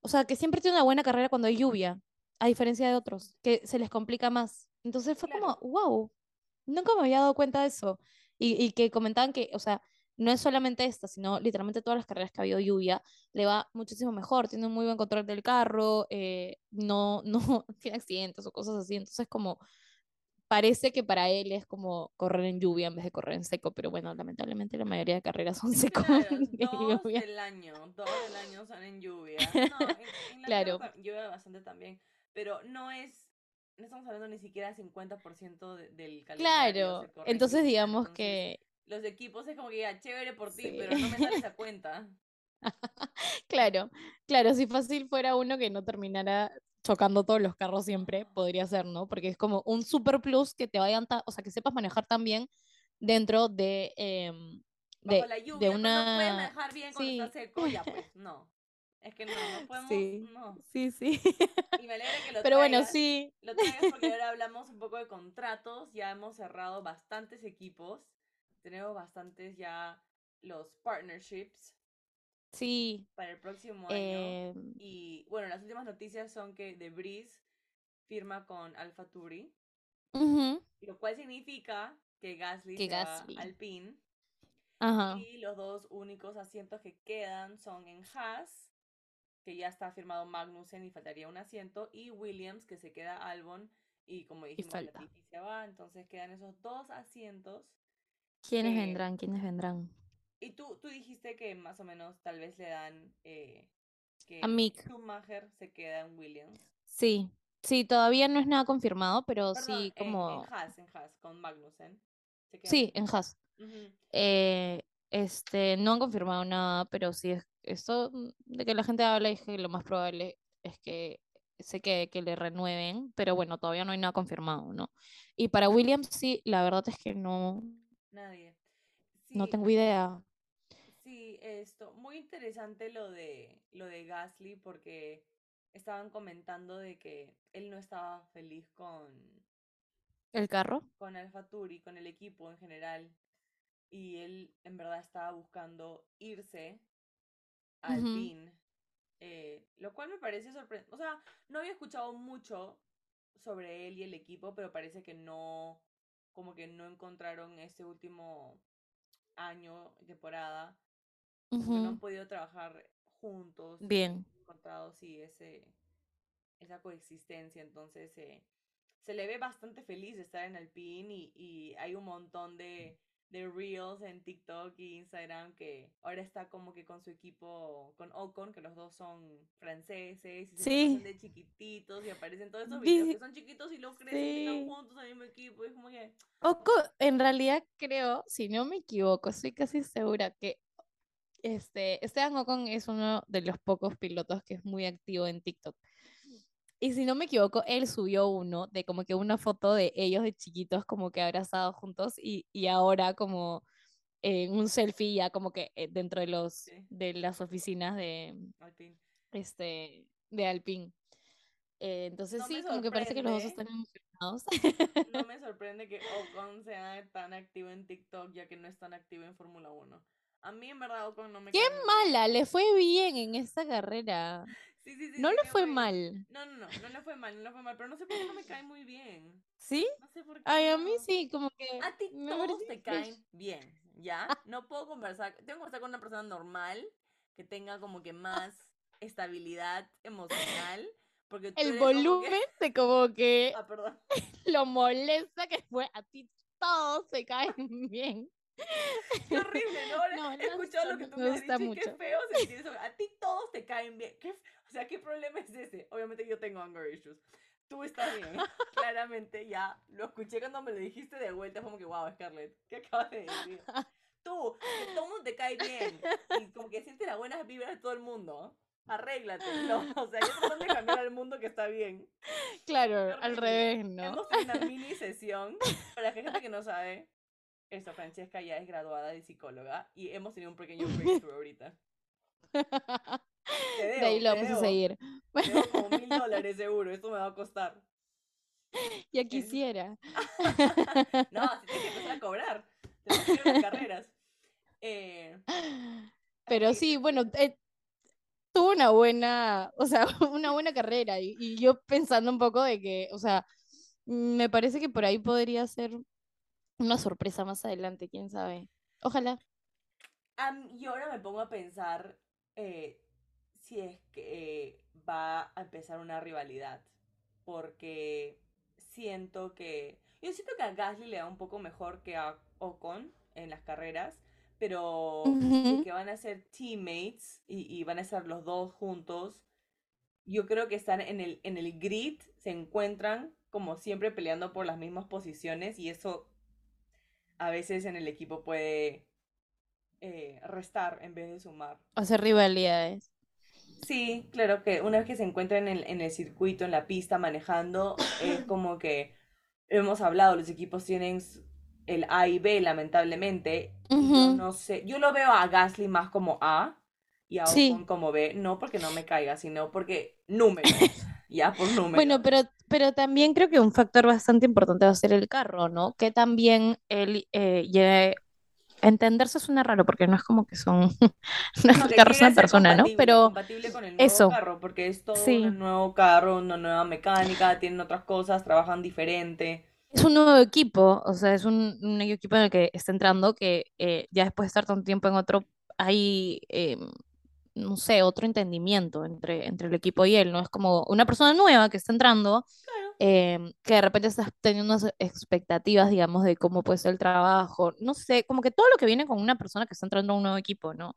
o sea, que siempre tiene una buena carrera cuando hay lluvia, a diferencia de otros, que se les complica más. Entonces fue como, wow, nunca me había dado cuenta de eso. Y, y que comentaban que, o sea, no es solamente esta, sino literalmente todas las carreras que ha habido lluvia, le va muchísimo mejor, tiene un muy buen control del carro, eh, no, <laughs> no tiene accidentes o cosas así. Entonces como parece que para él es como correr en lluvia en vez de correr en seco, pero bueno, lamentablemente la mayoría de carreras son seco Claro, dos lluvia. del año, dos del año son en lluvia. <laughs> No, en, en Claro. Llueve bastante también, pero no es, no estamos hablando ni siquiera 50% de- del calendario Claro, entonces digamos entonces que los equipos es como que ya, chévere por ti, Sí. pero no me sales a <laughs> cuenta. Claro, claro, si fácil fuera uno que no terminara chocando todos los carros siempre, podría ser, ¿no? Porque es como un super plus que te vayan, o sea, que sepas manejar también dentro de, Bajo de, la de lluvia, pero no puedes una... manejar bien cuando Sí, está seco, ya pues, no. Es que no, no podemos, sí, no. sí, sí. Y me alegra que <laughs> lo Pero bueno, sí, Lo traigas porque <laughs> ahora hablamos un poco de contratos. Ya hemos cerrado bastantes equipos. Tenemos bastantes ya los partnerships sí. para el próximo año. em, Y bueno, las últimas noticias son que The Breeze firma con Alpha Turi, ujú, lo cual significa que Gasly Que se va Gasly. al PIN. Ajá, Y los dos únicos asientos que quedan son en Haas, que ya está firmado Magnussen y faltaría un asiento, y Williams, que se queda Albon, y como dijimos, la falta. Latifi se va, entonces quedan esos dos asientos. ¿Quiénes que- vendrán? ¿Quiénes vendrán? Y tú, tú dijiste que más o menos tal vez le dan eh, que A Mick. Schumacher se queda en Williams. Sí, sí, todavía no es nada confirmado, pero Perdón, sí en, como... en Haas, en Haas, con Magnussen. Se queda Sí, en Haas. Ujú. Eh, este, no han confirmado nada, pero sí es esto mm, de que la gente habla es que lo más probable es que sé que, que le renueven, pero bueno, todavía no hay nada confirmado, ¿no? Y para Williams sí, la verdad es que no, Nadie. no tengo idea. Sí, esto, muy interesante lo de lo de Gasly porque estaban comentando de que él no estaba feliz con, ¿El carro? con AlphaTauri, con el equipo en general, y él en verdad estaba buscando irse al. PIN, eh, lo cual me parece sorprendente. O sea, no había escuchado mucho sobre él y el equipo, pero parece que no, como que no encontraron ese último año, temporada, que no han podido trabajar juntos. Bien. Han encontrado, sí, ese, esa coexistencia. Entonces, eh, se le ve bastante feliz de estar en Alpine y, y hay un montón de, de reels en TikTok y Instagram que ahora está como que con su equipo, con Ocon, que los dos son franceses y se Sí. conocen de chiquititos y aparecen todos esos Vi- videos que son chiquitos y los crecen y están sí. juntos en el mismo equipo. Y es como que, Oco, en realidad creo, si no me equivoco, estoy casi segura que este, Esteban Ocon es uno de los pocos pilotos que es muy activo en TikTok. Y si no me equivoco, él subió uno de como que una foto de ellos de chiquitos como que abrazados juntos y, y ahora como en un selfie ya como que eh, dentro de los Sí. de las oficinas de Alpine. este de Alpine. Eh, entonces No sí, como que parece que los dos están emocionados. No <laughs> me sorprende que Ocon sea tan activo en TikTok ya que no es tan activo en Fórmula 1. A mí en verdad Ocon no me ¡Qué bien. mala! Le fue bien en esta carrera. Sí, sí, sí, No le fue mal. No, no, no, no le fue mal, no le fue mal, pero no sé por qué no me cae muy bien. ¿Sí? No sé por qué. Ay, a mí sí, como que A ti me todos te caen bien, ¿ya? No puedo conversar, tengo que conversar con una persona normal que tenga como que más estabilidad emocional. Porque tú El eres como que- volumen de como que Ah, perdón. <laughs> lo molesta que fue a ti todos se caen <laughs> bien. Qué horrible, ¿no? Ahora No, he no escuchado lo que no tú me has dicho y qué mucho. feo sentir eso. A ti todos te caen bien. ¿Qué o sea, ¿qué problema es ese? Obviamente yo tengo anger issues. Tú estás bien. <laughs> Claramente ya lo escuché cuando me lo dijiste de vuelta. Como que, wow, Scarlett, ¿qué acabas de decir? Tú, que todo mundo te cae bien. Y como que sientes las buenas vibras de todo el mundo. Arréglate. No, o sea, yo tratando de cambiar al mundo que está bien. Claro, al revés, ¿no? Hemos tenido una <laughs> mini sesión. Para la gente que no sabe, eso, Francesca ya es graduada de psicóloga y hemos tenido un pequeño <laughs> breakthrough ahorita. Te De ahí lo vamos a seguir. te debo como <laughs> mil dólares seguro, esto me va a costar. Ya quisiera. <laughs> No, si tienes que empezar a cobrar. Tenemos que ir a las carreras. Eh, Pero sí, bueno, eh, tuvo una buena, o sea, una buena carrera. Y, y yo pensando un poco de que, o sea, me parece que por ahí podría ser una sorpresa más adelante, quién sabe. Ojalá. am- y ahora me pongo a pensar eh, si es que eh, va a empezar una rivalidad. Porque siento que. Yo siento que a Gasly le va un poco mejor que a Ocon en las carreras. Pero que van a ser teammates y, y van a estar los dos juntos. Yo creo que están en el, en el grid, se encuentran como siempre peleando por las mismas posiciones y eso a veces en el equipo puede eh, restar en vez de sumar. Hacer rivalidades. Sí, claro que una vez que se encuentran en el, en el circuito, en la pista, manejando, es como que hemos hablado, los equipos tienen el A y B, lamentablemente. No sé, yo lo veo a Gasly más como A y a Sí. Ocon como B, no porque no me caiga, sino porque números, <laughs> ya por números. Bueno, pero, pero también creo que un factor bastante importante va a ser el carro, ¿no? Que también él eh, lleve... Entenderse suena raro porque no es como que son... <laughs> no es No, carro es una persona, ¿no? Pero compatible con el nuevo eso. carro, porque es todo Sí. un nuevo carro, una nueva mecánica, tienen otras cosas, trabajan diferente. es un nuevo equipo, o sea, es un, un equipo en el que está entrando que eh, ya después de estar tanto tiempo en otro, hay, eh, no sé, otro entendimiento entre, entre el equipo y él, ¿no? Es como una persona nueva que está entrando, Claro. eh, que de repente estás teniendo unas expectativas, digamos, de cómo puede ser el trabajo, no sé, como que todo lo que viene con una persona que está entrando a un nuevo equipo, ¿no?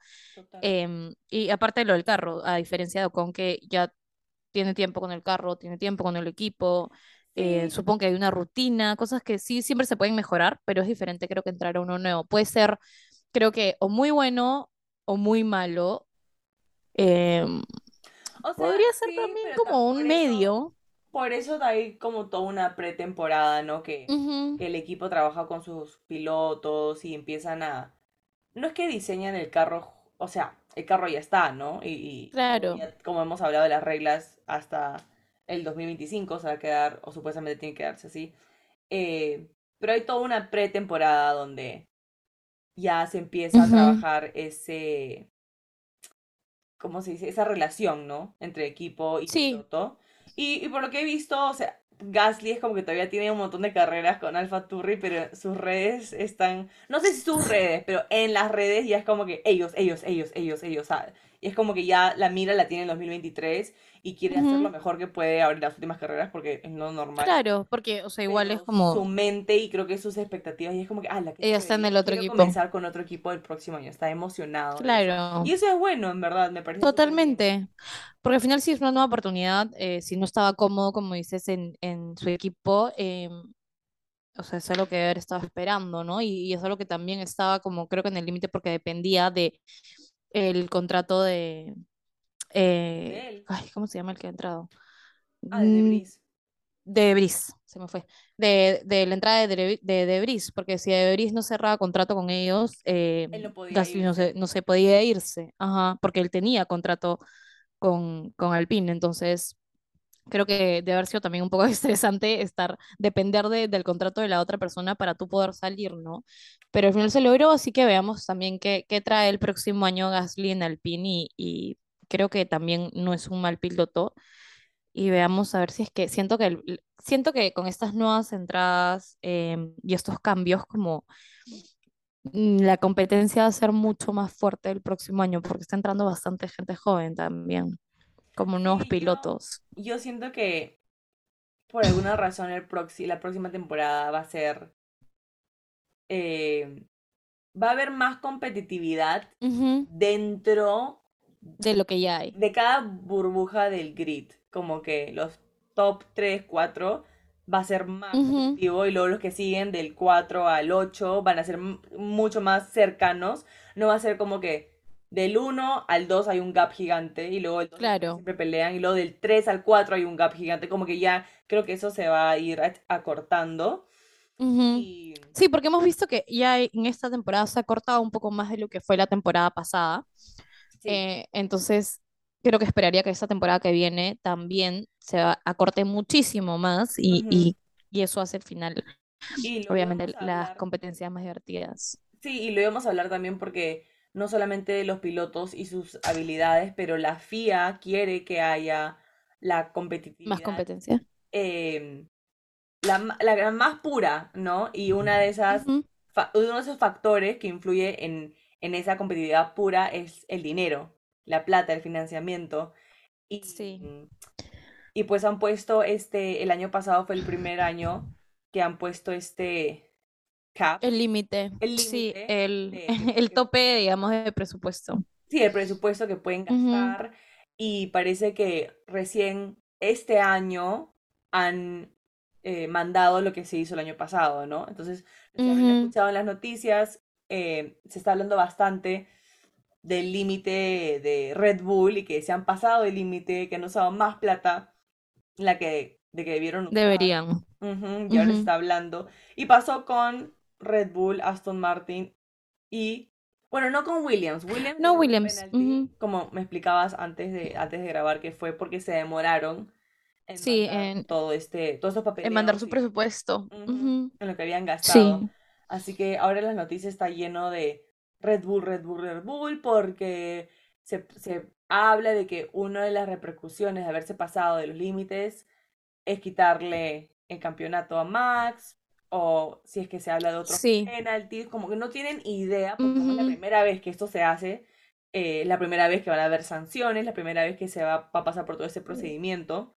Em, y aparte de lo del carro, a diferencia de Ocon, que ya tiene tiempo con el carro, tiene tiempo con el equipo, eh, Sí, supongo que hay una rutina, cosas que sí siempre se pueden mejorar, pero es diferente creo que entrar a uno nuevo. Puede ser, creo que, o muy bueno o muy malo. O sea, podría ser sí, también como un por eso, medio. por eso hay como toda una pretemporada, ¿no? Que, el equipo trabaja con sus pilotos y empiezan a... No es que diseñan el carro, o sea, el carro ya está, ¿no? Y, Claro. ya- como hemos hablado de las reglas hasta el 2025 se va a quedar, o supuestamente tiene que quedarse así. Eh, pero hay toda una pretemporada donde ya se empieza a trabajar ese, ¿cómo se dice? Esa relación, ¿no? Entre equipo y Sí. piloto. Y, y por lo que he visto, o sea, Gasly es como que todavía tiene un montón de carreras con Alfa Turri, pero sus redes están, no sé si sus redes, pero en las redes ya es como que ellos, ellos, ellos, ellos, ellos, ¿sabes? Y es como que ya la mira la tiene en 2023 y quiere hacer lo mejor que puede ahora en las últimas carreras porque es lo normal. Claro, porque, o sea, igual es como... Su mente y creo que sus expectativas y es como que, ah, la que Ella está en el otro quiero equipo. comenzar con otro equipo el próximo año, está emocionado. eso. Claro. Y eso es bueno, en verdad, me parece. Totalmente. Porque al final sí es una nueva oportunidad. eh, si no estaba cómodo, como dices, en, en su equipo, eh, o sea, es algo que haber estado esperando, ¿no? Y, y es algo que también estaba como, creo que en el límite porque dependía de el contrato de... eh, ay, ¿cómo se llama el que ha entrado? Ah, de Mm, Debris. de Breeze, se me fue. De, de la entrada de, de, de Breeze, porque si de Breeze no cerraba contrato con ellos, eh, Él no podía Gasly no se, no se podía irse. Ajá, porque él tenía contrato con, con Alpine. Entonces, creo que debe haber sido también un poco <laughs> estresante estar, depender de- del contrato de la otra persona para tú poder salir, ¿no? Pero al final se logró, así que veamos también qué, qué trae el próximo año Gasly en Alpine y, y creo que también no es un mal piloto. Y veamos a ver si es que siento que siento que con estas nuevas entradas em, y estos cambios como mm, la competencia va a ser mucho más fuerte el próximo año porque está entrando bastante gente joven también, como nuevos yo- pilotos. Yo siento que por alguna razón el la próxima temporada va a ser. eh, va a haber más competitividad dentro De lo que ya hay. de cada burbuja del grid. Como que los top 3, 4 va a ser más competitivo y luego los que siguen del 4 al 8 van a ser mucho más cercanos. No va a ser como que del 1 al 2 hay un gap gigante y luego el 2 y el 3 Claro. siempre pelean y luego del 3 al 4 hay un gap gigante. Como que ya creo que eso se va a ir acortando. Y Sí, porque hemos visto que ya en esta temporada se ha cortado un poco más de lo que fue la temporada pasada. sí, Eh, entonces, creo que esperaría que esta temporada que viene también se acorte muchísimo más y, y, y eso hace al final, y obviamente, las competencias más divertidas. Sí, y lo íbamos a hablar también porque no solamente de los pilotos y sus habilidades, pero la FIA quiere que haya la Más competitividad, competencia. em, la, la más pura, ¿no? Y una de esas, uno de esos factores que influye en, en esa competitividad pura es el dinero, la plata, el financiamiento. Y, Sí. y pues han puesto este, el año pasado fue el primer año que han puesto este cap. El límite. El Sí, límite el, de- <laughs> el que- tope, digamos, de presupuesto. Sí, el presupuesto que pueden gastar y parece que recién este año han eh, mandado lo que se hizo el año pasado, ¿no? Entonces, si habrán Ujú. escuchado en las noticias, eh, se está hablando bastante del límite de Red Bull y que se han pasado el límite, que han usado más plata la que, de que debieron usar. Deberían. Ujú, y ahora se Ujú. está hablando. Y pasó con Red Bull, Aston Martin y, bueno, no con Williams. Williams No, Williams, como me explicabas antes de, antes de grabar, que fue porque se demoraron en Sí, en- todo este, todos estos papeleos En mandar su presupuesto. en lo que habían gastado. Sí. Así que ahora las noticias está lleno de Red Bull, Red Bull, Red Bull, porque se, se habla de que una de las repercusiones de haberse pasado de los límites es quitarle el campeonato a Max, o si es que se habla de otros Sí. penalties, como que no tienen idea, porque es la primera vez que esto se hace, eh, la primera vez que van a haber sanciones, la primera vez que se va, va a pasar por todo ese procedimiento.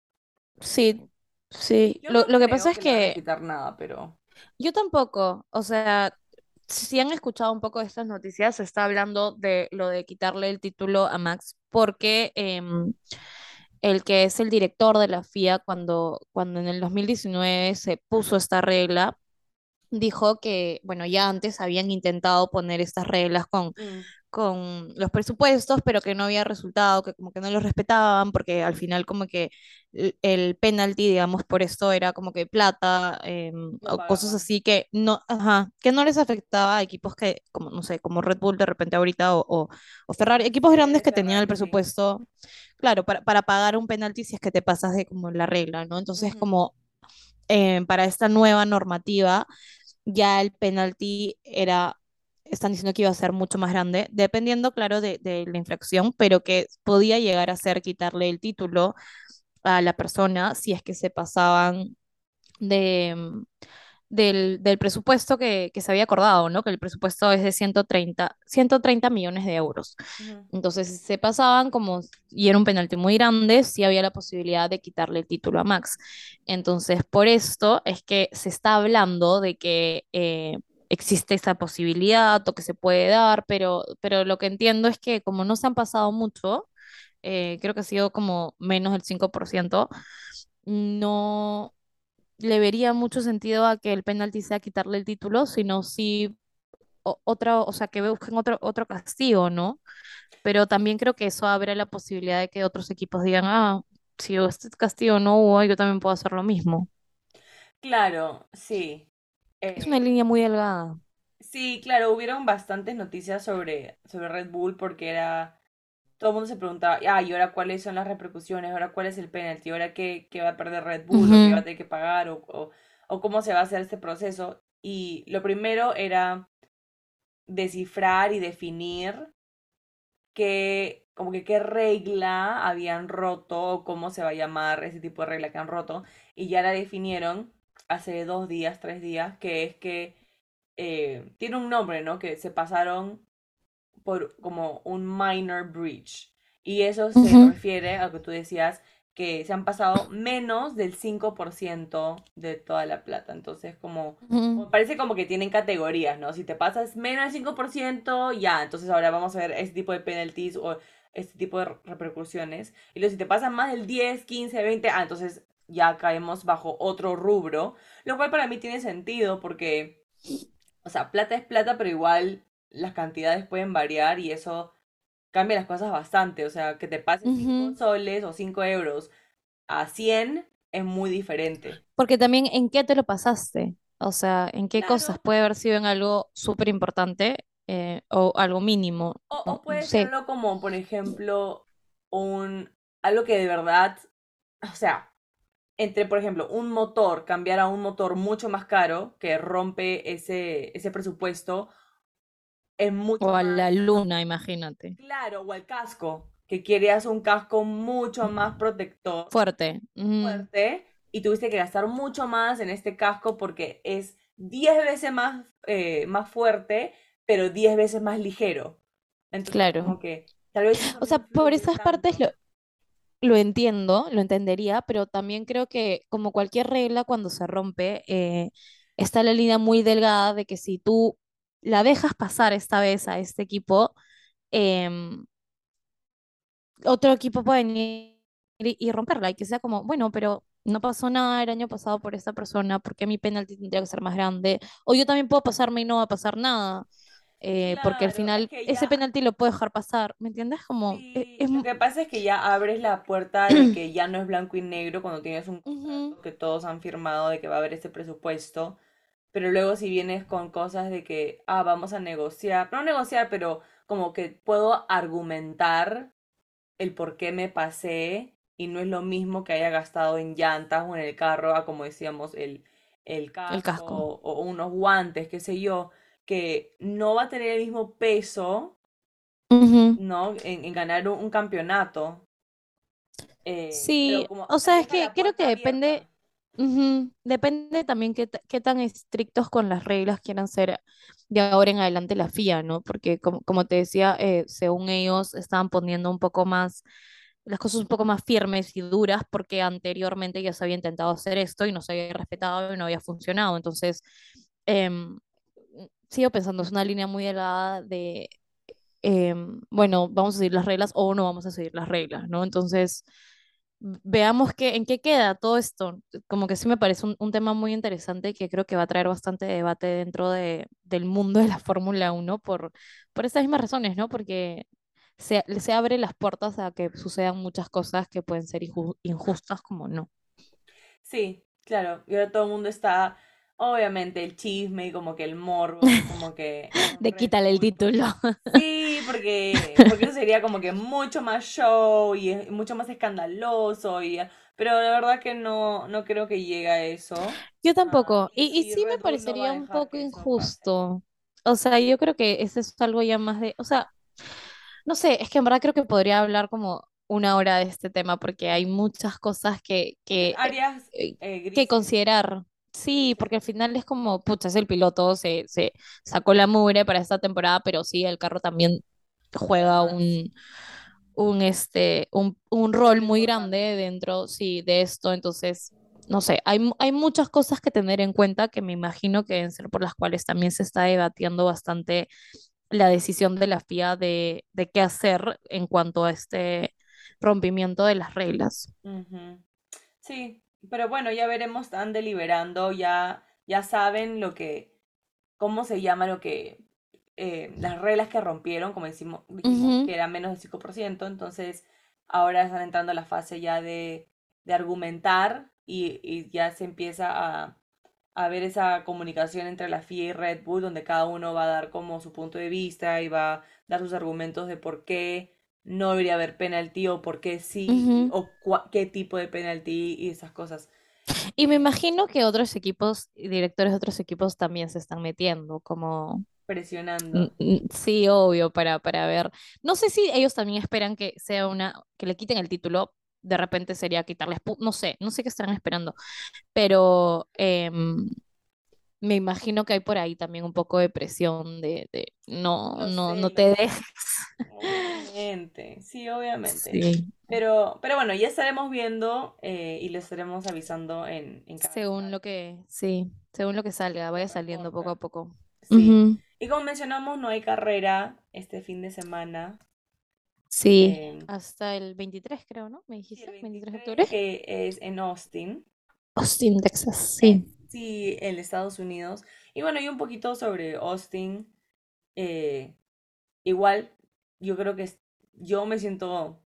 Sí, sí. Yo Lo, no lo que pasa es a que quitar nada, pero... yo tampoco, o sea, si han escuchado un poco de estas noticias, se está hablando de lo de quitarle el título a Max, porque em, el que es el director de la FIA, cuando, cuando en el 2019 se puso esta regla, dijo que, bueno, ya antes habían intentado poner estas reglas con mm, con los presupuestos, pero que no había resultado, que como que no los respetaban, porque al final como que el, el penalty, digamos, por esto era como que plata, Lo o cosas así que no, ajá, que no les afectaba a equipos que, como, no sé, como Red Bull de repente ahorita o, o, o Ferrari, equipos grandes que tenían el presupuesto, claro, para, para pagar un penalti si es que te pasas de como la regla, ¿no? Entonces, como em, para esta nueva normativa, ya el penalti era están diciendo que iba a ser mucho más grande, dependiendo, claro, de, la infracción, pero que podía llegar a ser quitarle el título a la persona si es que se pasaban de, del, del presupuesto que, que se había acordado, ¿no? Que el presupuesto es de 130, 130 millones de euros. Entonces, si se pasaban como, y era un penalti muy grande, sí había la posibilidad de quitarle el título a Max. Entonces, por esto es que se está hablando de que eh, existe esa posibilidad o que se puede dar, pero, pero lo que entiendo es que como no se han pasado mucho, eh, creo que ha sido como menos del 5%, no le vería mucho sentido a que el penalti sea quitarle el título, sino si o- otra, o sea, que busquen otro, otro castigo, ¿no? Pero también creo que eso abre la posibilidad de que otros equipos digan, ah, si este castigo no hubo, yo también puedo hacer lo mismo. Claro, sí. Es una línea muy delgada. sí, claro, hubieron bastantes noticias sobre, sobre Red Bull porque era, todo el mundo se preguntaba, ah, ¿y ahora cuáles son las repercusiones? ¿Ahora cuál es el penalti? ¿Ahora qué, qué va a perder Red Bull? ¿O qué va a tener que pagar? ¿O, o, o cómo se va a hacer este proceso? Y lo primero era descifrar y definir qué, como que qué regla habían roto o cómo se va a llamar ese tipo de regla que han roto. Y ya la definieron hace dos días, tres días, que es que eh, tiene un nombre, ¿no? Que se pasaron por como un minor breach. Y eso se ujú, refiere a lo que tú decías, que se han pasado menos del 5% de toda la plata. Entonces, como, ujú, como parece como que tienen categorías, ¿no? Si te pasas menos del 5% ya, entonces ahora vamos a ver este tipo de penalties o este tipo de repercusiones. Y luego si te pasas más del 10 15 20 ah, entonces ya caemos bajo otro rubro, lo cual para mí tiene sentido porque o sea, plata es plata, pero igual las cantidades pueden variar y eso cambia las cosas bastante. O sea, que te pases 5 ujú. soles o 5 euros a 100 es muy diferente. Porque también, ¿en qué te lo pasaste? O sea, ¿en qué cosas? Puede haber sido en algo súper importante eh, o algo mínimo. O, puede ser sé. algo como, por ejemplo, un, algo que de verdad, o sea, entre, por ejemplo, un motor, cambiar a un motor mucho más caro que rompe ese, ese presupuesto, es mucho O a la luna, imagínate. claro, o el casco, que querías un casco mucho más protector Fuerte. Fuerte y tuviste que gastar mucho más en este casco porque es 10 veces más, eh, más fuerte, pero 10 veces más ligero. Entonces, claro. como que tal vez eso O sea, por esas partes lo, lo entiendo, lo entendería, pero también creo que como cualquier regla cuando se rompe, eh, está la línea muy delgada de que si tú la dejas pasar esta vez a este equipo, em, otro equipo puede venir y, y romperla y que sea como, bueno, pero no pasó nada el año pasado por esta persona, ¿por qué mi penalti tendría que ser más grande? O yo también puedo pasarme y no va a pasar nada, eh, porque al Claro, es final que ese penalti lo puedo dejar pasar, ¿me entiendes? Como, e- sí, es, lo que pasa es que ya abres la puerta de <clears throat> que ya no es blanco y negro cuando tienes un contrato que todos han firmado de que va a haber ese presupuesto. Pero luego si vienes con cosas de que, ah, vamos a negociar, no negociar, pero como que puedo argumentar el por qué me pasé y no es lo mismo que haya gastado en llantas o en el carro a como decíamos el, el el casco o, o unos guantes, qué sé yo, que no va a tener el mismo peso. ¿no? En, en ganar un, un campeonato, eh, Sí, como o sea, es que creo que abierta. depende, depende también qué, qué tan estrictos con las reglas quieran ser de ahora en adelante la FIA, ¿no? Porque como, como te decía, eh, según ellos estaban poniendo un poco más, las cosas un poco más firmes y duras porque anteriormente ya se había intentado hacer esto y no se había respetado y no había funcionado. Entonces, em, sigo pensando, es una línea muy delgada de, em, bueno, vamos a seguir las reglas o no vamos a seguir las reglas, ¿no? Entonces veamos qué, en qué queda todo esto. Como que sí me parece un, un tema muy interesante que creo que va a traer bastante debate dentro de, del mundo de la Fórmula Uno por, por estas mismas razones, ¿no? Porque se, se abre las puertas a que sucedan muchas cosas que pueden ser inju- injustas como no. Sí, claro, y ahora todo el mundo está, obviamente, el chisme y como que el morbo, como que <laughs> De quítale el título. porque sí, porque, porque eso sería como que mucho más show y es mucho más escandaloso, y, pero la verdad que no, no creo que llegue a eso, Yo tampoco. y, Y, y y sí me no parecería un poco pase. injusto. O sea, yo creo que ese es algo ya más de, o sea, no sé, es que en verdad creo que podría hablar como una hora de este tema porque hay muchas cosas que, que, eh, eh, que considerar. Sí, porque al final es como, pucha, es el piloto, se, se sacó la mugre para esta temporada, pero sí, el carro también juega un, un, este, un, un rol muy grande dentro, sí, de esto. Entonces, no sé, hay, hay muchas cosas que tener en cuenta que me imagino que deben ser por las cuales también se está debatiendo bastante la decisión de la FIA de, de qué hacer en cuanto a este rompimiento de las reglas. Sí, pero bueno, ya veremos, están deliberando, ya, ya saben lo que, cómo se llama lo que, eh, las reglas que rompieron, como decimos, dijimos que era menos del 5%, entonces ahora están entrando a la fase ya de, de argumentar y, y ya se empieza a, a ver esa comunicación entre la FIA y Red Bull, donde cada uno va a dar como su punto de vista y va a dar sus argumentos de por qué no debería haber penalti o por qué sí, y- ujú. o qué tipo de penalti y esas cosas. Y me Eh, imagino que otros equipos directores de otros equipos también se están metiendo, como, presionando. sí, obvio, para, para ver. No sé si ellos también esperan que sea una, que le quiten el título, de repente sería quitarles, no sé, no sé qué estarán esperando, pero em, me imagino que hay por ahí también un poco de presión de, de no, Lo no, sé, no te dejes. Obviamente, sí, obviamente. Sí, Pero, pero bueno, ya estaremos viendo eh, y les estaremos avisando en, en cada según lugar lo que, sí, según lo que salga, vaya saliendo poco a poco. Sí. Y como mencionamos, no hay carrera este fin de semana. Sí, eh, hasta el 23 creo, ¿no? ¿Me el dijiste? ¿23 de 23, octubre? que es en Austin, Austin, Texas, eh, sí. sí, en Estados Unidos. Y bueno, y un poquito sobre Austin. eh, igual, yo creo que es- yo me siento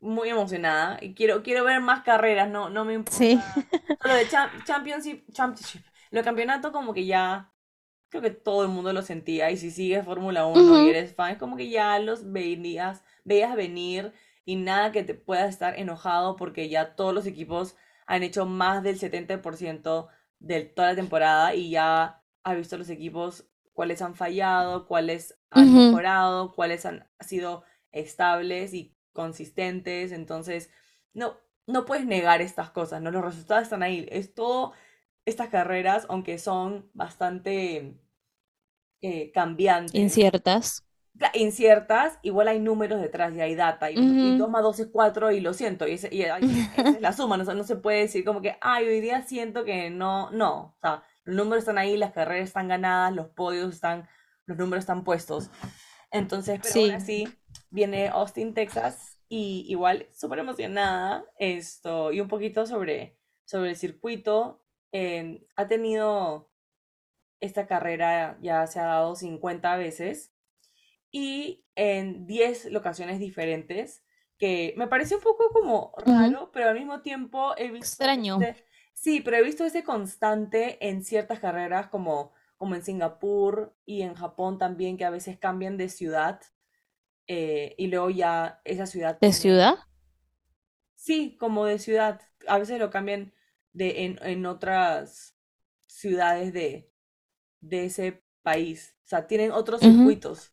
muy emocionada y quiero, quiero ver más carreras, no, no me Sí. importa. Lo de Cham- Championship, Championship, lo de campeonato como que ya, creo que todo el mundo lo sentía y si sigues Fórmula 1 y eres fan, es como que ya los veías, veías venir y nada que te pueda estar enojado porque ya todos los equipos han hecho más del 70% de toda la temporada y ya ha visto los equipos cuáles han fallado, cuáles han mejorado, cuáles han sido estables y consistentes, entonces no, no puedes negar estas cosas, ¿no? Los resultados están ahí, es todo estas carreras, aunque son bastante eh, cambiantes, Inciertas. inciertas, igual hay números detrás y hay data, y, y Ujú, 2 más 2 es 4 y lo siento, y, ese- y esa <laughs> es la suma, no, se- no se puede decir como que, ay, hoy día siento que no, no, o sea, los números están ahí, las carreras están ganadas, los podios están, los números están puestos. Entonces, pero Sí. sí, viene Austin, Texas, y igual súper emocionada esto, y un poquito sobre, sobre el circuito. eh, ha tenido esta carrera, ya se ha dado 50 veces, y en 10 locaciones diferentes, que me parece un poco como raro, pero al mismo tiempo he visto Extraño. este, sí, pero he visto ese constante en ciertas carreras como, como en Singapur y en Japón también, que a veces cambian de ciudad eh, y luego ya esa ciudad ¿De ciudad? sí, como de ciudad, a veces lo cambian de, en, en otras ciudades de, de ese país, o sea, tienen otros circuitos.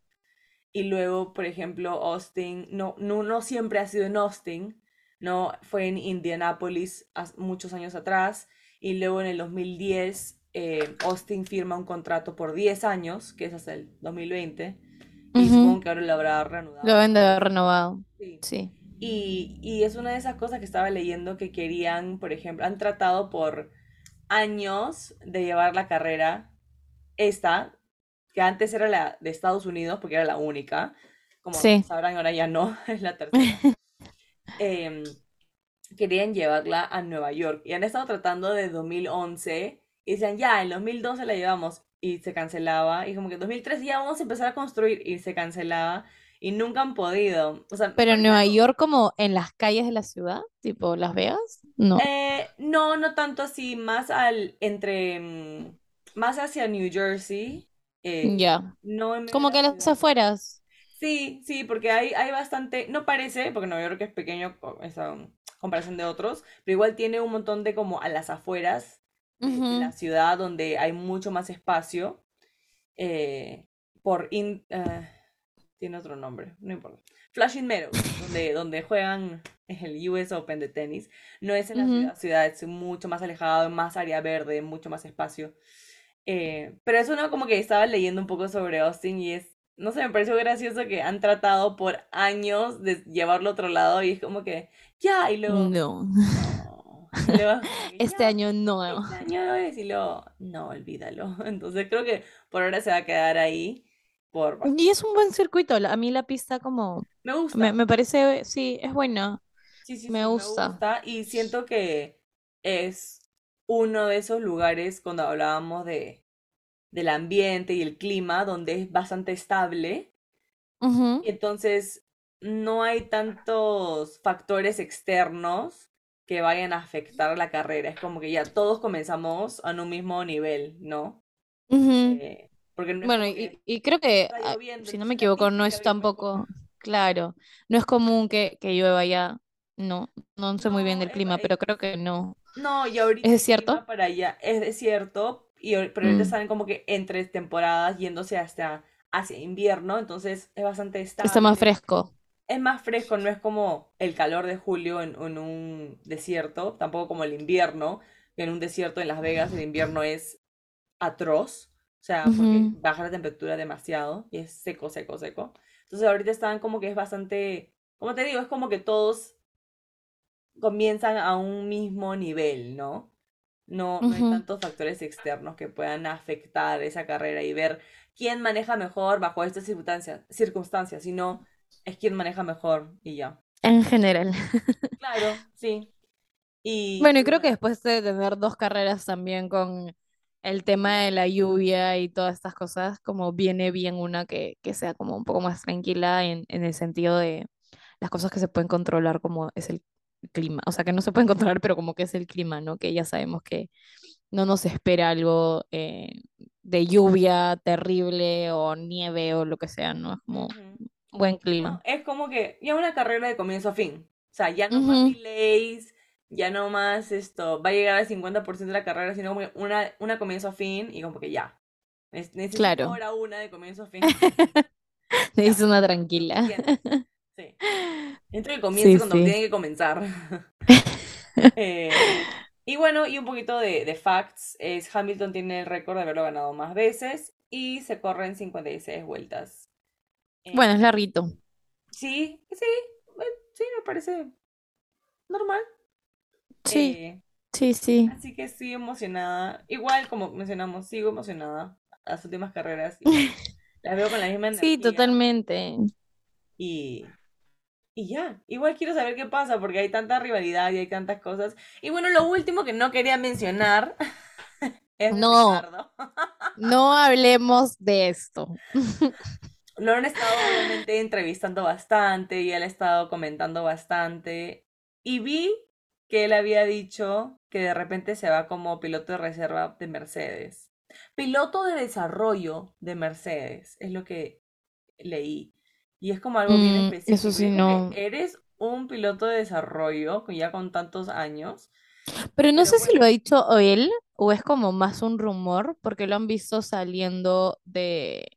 Y luego, por ejemplo, Austin, no, no, no siempre ha sido en Austin, no fue en Indianapolis muchos años atrás. Y luego en el 2010, eh, Austin firma un contrato por 10 años, que es hasta el 2020. Y supongo que ahora lo habrá Lo reanudado deben de haber renovado. Sí. Sí. Y, y es una de esas cosas que estaba leyendo que querían, por ejemplo, han tratado por años de llevar la carrera esta, que antes era la de Estados Unidos, porque era la única, como Sí. sabrán, ahora ya no, <laughs> es la tercera. <laughs> Em, querían llevarla a Nueva York y han estado tratando de 2011 y decían, ya, en 2012 la llevamos y se cancelaba y como que en 2013 ya vamos a empezar a construir y se cancelaba y nunca han podido. O sea, Pero en Nueva. York, como en las calles de la ciudad, tipo Las Vegas, no. Eh, no, no tanto así, más al entre mm, más hacia New Jersey, eh, Ya. no Como que a las afueras. Sí, sí, porque hay, hay bastante, no parece, porque Nueva York es pequeño esa comparación de otros, pero igual tiene un montón de como a las afueras de, de la Ujú, ciudad donde hay mucho más espacio eh, por in- eh, tiene otro nombre, no importa. Flushing Meadows, donde, donde juegan el US Open de tenis. No es en la Ujú. ciudad, ciudad es mucho más alejado, más área verde, mucho más espacio. Eh, pero es uno como que estaba leyendo un poco sobre Austin y es, no sé, me pareció gracioso que han tratado por años de llevarlo a otro lado y es como que, ya, y luego, No, <laughs> este "Ya, año no. este año es", y luego, no, olvídalo. <laughs> Entonces creo que por ahora se va a quedar ahí por... Y es un buen circuito. A mí la pista como Me gusta. me, me parece, sí, es buena. Sí, sí, Me sí, gusta. gusta y siento que es uno de esos lugares cuando hablábamos de del ambiente y el clima donde es bastante estable Ujú, y entonces no hay tantos factores externos que vayan a afectar la carrera. Es como que ya todos comenzamos en un mismo nivel, ¿no? Eh, porque no Bueno, y, creo que, ah, si no me equivoco, no es tampoco, claro, no es común que, que llueva ya. No, no sé muy bien del clima, es- pero creo que no. No, y ahorita ¿Es cierto? para allá es desierto, y, pero ahorita Mm, están como que entre temporadas yéndose hasta hacia invierno, entonces es bastante está más estable. fresco. Es más fresco, no es como el calor de julio en, en un desierto, tampoco como el invierno, que en un desierto en Las Vegas el invierno es atroz, o sea, porque baja la temperatura demasiado y es seco, seco, seco. Entonces ahorita están como que es bastante, como te digo, es como que todos comienzan a un mismo nivel, ¿no? No, no hay tantos factores externos que puedan afectar esa carrera y ver quién maneja mejor bajo estas circunstancias, circunstancias, sino es quién maneja mejor y ya. En general. <laughs> Claro, sí. Y, Bueno, y creo que después de tener dos carreras también con el tema de la lluvia y todas estas cosas, como viene bien una que, que sea como un poco más tranquila en, en el sentido de las cosas que se pueden controlar, como es el clima. O sea, que no se pueden controlar, pero como que es el clima, ¿no? Que ya sabemos que no nos espera algo eh, de lluvia terrible o nieve o lo que sea, ¿no? Es como. Buen clima. es como que ya una carrera de comienzo a fin. O sea, ya no más Ujú, delays, ya no más esto, va a llegar al 50% de la carrera, sino como que una, una comienzo a fin y como que ya. Nec- Necesito Claro. ahora una de comienzo a fin. <laughs> Hice una tranquila. Sí. Siento que Sí, comienza cuando sí. tiene que comenzar. <laughs> <laughs> Eh, y bueno, y un poquito de, de facts. Es Hamilton tiene el récord de haberlo ganado más veces y se corre en 56 vueltas. Bueno, es larguito. sí, sí, eh, sí, me parece normal. Sí, Eh, sí, sí. así que estoy emocionada. Igual, como mencionamos, sigo emocionada. Las últimas carreras <laughs> las veo con la misma Sí, totalmente. y, y ya. Igual quiero saber qué pasa porque hay tanta rivalidad y hay tantas cosas. Y bueno, lo último que no quería mencionar <laughs> es No, Ricardo. no hablemos de esto. <laughs> Lo han estado obviamente entrevistando bastante y él ha estado comentando bastante. Y vi que él había dicho que de repente se va como piloto de reserva de Mercedes. Piloto de desarrollo de Mercedes, es lo que leí. Y es como algo bien Mm, eso específico. Y sí, no. eres un piloto de desarrollo ya con tantos años. Pero no Pero sé si lo ha dicho o él o es como más un rumor, porque lo han visto saliendo de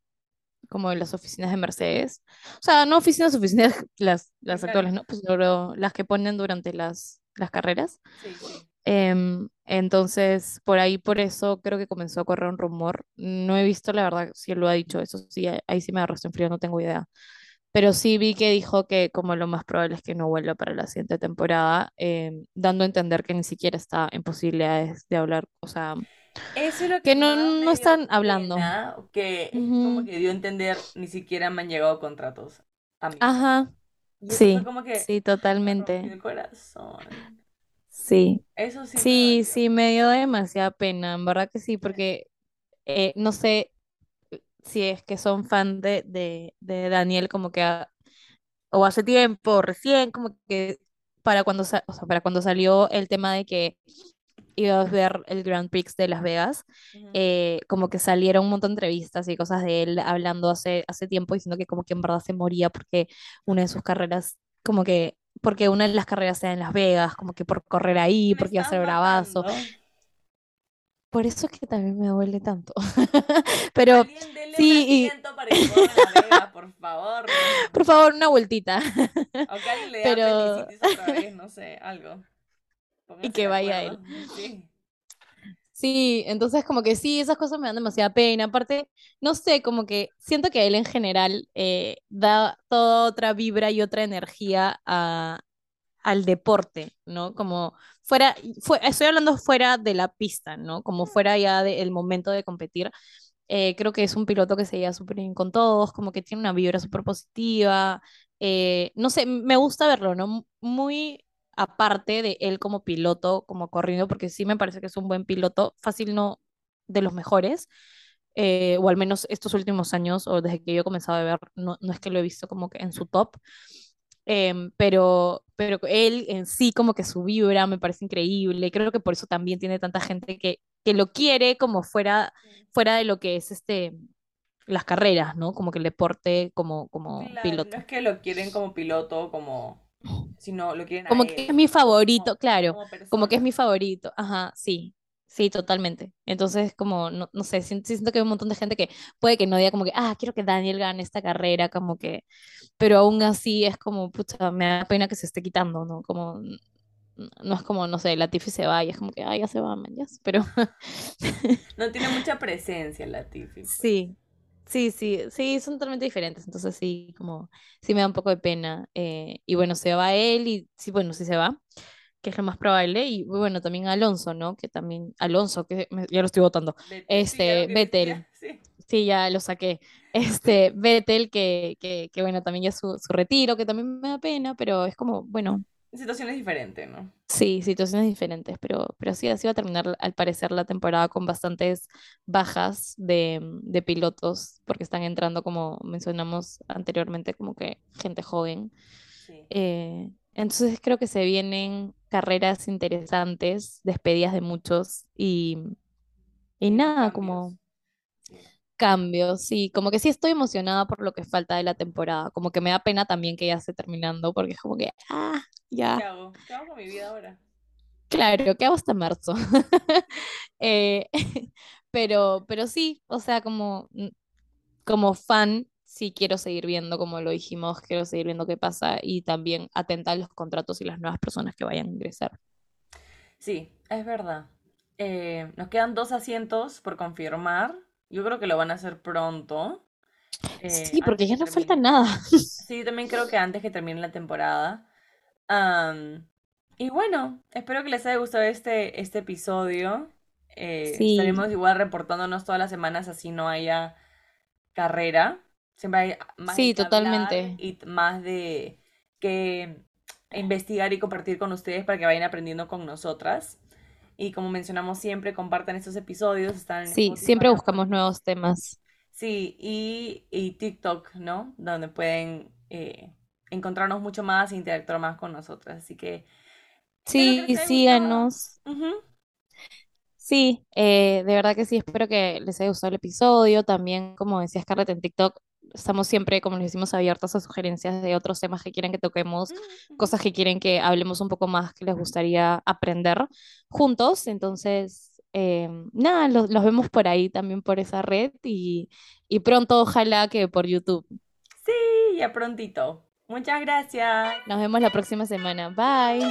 como de las oficinas de Mercedes. O sea, no oficinas, oficinas, <laughs> las, las actuales, claro. ¿no? Pues pero las que ponen durante las, las carreras. Sí, sí. Em, entonces, por ahí, por eso creo que comenzó a correr un rumor. No he visto, la verdad, si él lo ha dicho, eso sí, ahí sí me agarraste en frío, no tengo idea. Pero sí vi que dijo que como lo más probable es que no vuelva para la siguiente temporada, em, dando a entender que ni siquiera está en posibilidades de hablar, o sea, Eso es lo que que no, no me están hablando. que como que dio a entender, ni siquiera me han llegado contratos a mí. Ajá, sí, como que sí, me totalmente. el corazón. Sí, Eso sí me sí, dolió. sí, me dio demasiada pena, en verdad que sí, porque eh, no sé si es que son fan de, de, de Daniel como que a- o hace tiempo, o recién, como que para cuando, sa- o sea, para cuando salió el tema de que ibas a ver el Grand Prix de Las Vegas, Ujú. eh, como que salieron un montón de entrevistas y cosas de él hablando hace, hace tiempo, diciendo que como que en verdad se moría porque una de sus carreras, como que, porque una de las carreras era en Las Vegas, como que por correr ahí, Me porque iba a ser bravazo. matando. por eso es que también me duele tanto. <laughs> Pero sí, y- para que la vega, por favor. <laughs> por favor, una vueltita. O que le Pero- otra vez, no sé, algo. Pónganse que vaya acuerdo. <laughs> Sí. Sí, entonces como que sí, esas cosas me dan demasiada pena. Aparte, no sé, como que siento que él en general eh, da toda otra vibra y otra energía a, al deporte, ¿no? Como fuera, fue, estoy hablando fuera de la pista, ¿no? Como fuera ya del momento de competir. Eh, creo que es un piloto que se lleva súper bien con todos, como que tiene una vibra súper positiva. eh, no sé, me gusta verlo, ¿no? Muy aparte de él como piloto, como corriendo, porque sí me parece que es un buen piloto, fácil no de los mejores, eh, o al menos estos últimos años, o desde que yo he comenzado a ver, no, no es que lo he visto como que en su top, em, pero, pero él en sí como que su vibra me parece increíble, creo que por eso también tiene tanta gente que, que lo quiere como fuera, fuera de lo que es este las carreras, ¿no? Como que el deporte como, como Claro, piloto. no es que lo quieren como piloto, como, sino lo quieren a Como él, que es mi favorito, como- claro. como como que es mi favorito. Ajá, sí, sí, totalmente. Entonces, como, no, no sé, siento que hay un montón de gente que puede que no diga como que, ah, quiero que Daniel gane esta carrera, como que, pero aún así es como, pucha, me da pena que se esté quitando, ¿no? Como, no es como, no sé, Latifi se va y es como que, ah, ya se va, man, ya", Pero No tiene mucha presencia Latifi. pues. sí, sí, sí, sí, son totalmente diferentes. Entonces, sí, como, sí me da un poco de pena. eh, y bueno, se va él y, sí, bueno, sí se va. que es lo más probable, y bueno, también Alonso, ¿no? Que también, Alonso, que me- ya lo estoy votando, sí, Este, que Vettel. <laughs> sí. sí, ya lo saqué, este, Vettel, que, que, que bueno, también ya su, su retiro, que también me da pena, pero es como, bueno, Situaciones diferentes, ¿no? sí, situaciones diferentes, pero, pero sí, así va a terminar al parecer la temporada con bastantes bajas de, de pilotos, porque están entrando, como mencionamos anteriormente, como que gente joven. Sí. Eh, entonces creo que se vienen carreras interesantes, despedidas de muchos y, y nada, cambios. como cambios, sí, como que sí estoy emocionada por lo que falta de la temporada, como que me da pena también que ya esté terminando, porque es como que, ah, ¿Qué ya, hago? ¿Qué hago con mi vida ahora? claro, ¿qué hago hasta marzo? <laughs> Eh, <laughs> pero, pero sí, o sea, como, mm, como fan, sí quiero seguir viendo, como lo dijimos, quiero seguir viendo qué pasa y también atenta a los contratos y las nuevas personas que vayan a ingresar. Sí, es verdad. Eh, nos quedan dos asientos por confirmar. Yo creo que lo van a hacer pronto. eh, Sí, porque ya no falta nada. <laughs> Sí, también creo que antes que termine la temporada. Y bueno, espero que les haya gustado este, este episodio. Eh, Sí. estaremos igual reportándonos todas las semanas así no haya carrera. Siempre hay más de Sí, hablar totalmente. y más de que investigar y compartir con ustedes para que vayan aprendiendo con nosotras. Y como mencionamos siempre, compartan estos episodios. Están Sí, Spotify, siempre buscamos nuevos temas. Sí, y, y TikTok, ¿no? Donde pueden eh, encontrarnos mucho más e interactuar más con nosotras. Así que que Sí, gustado. síganos. Sí, eh, de verdad que sí, espero que les haya gustado el episodio. También, como decía Scarlett en TikTok, estamos siempre, como les decimos, abiertos a sugerencias de otros temas que quieren que toquemos, Ujú. cosas que quieren que hablemos un poco más, que les gustaría aprender juntos. Entonces, eh, nada, los, los vemos por ahí también por esa red y, y pronto ojalá que por YouTube. Sí, ya prontito. Muchas gracias. Nos vemos la próxima semana. Bye.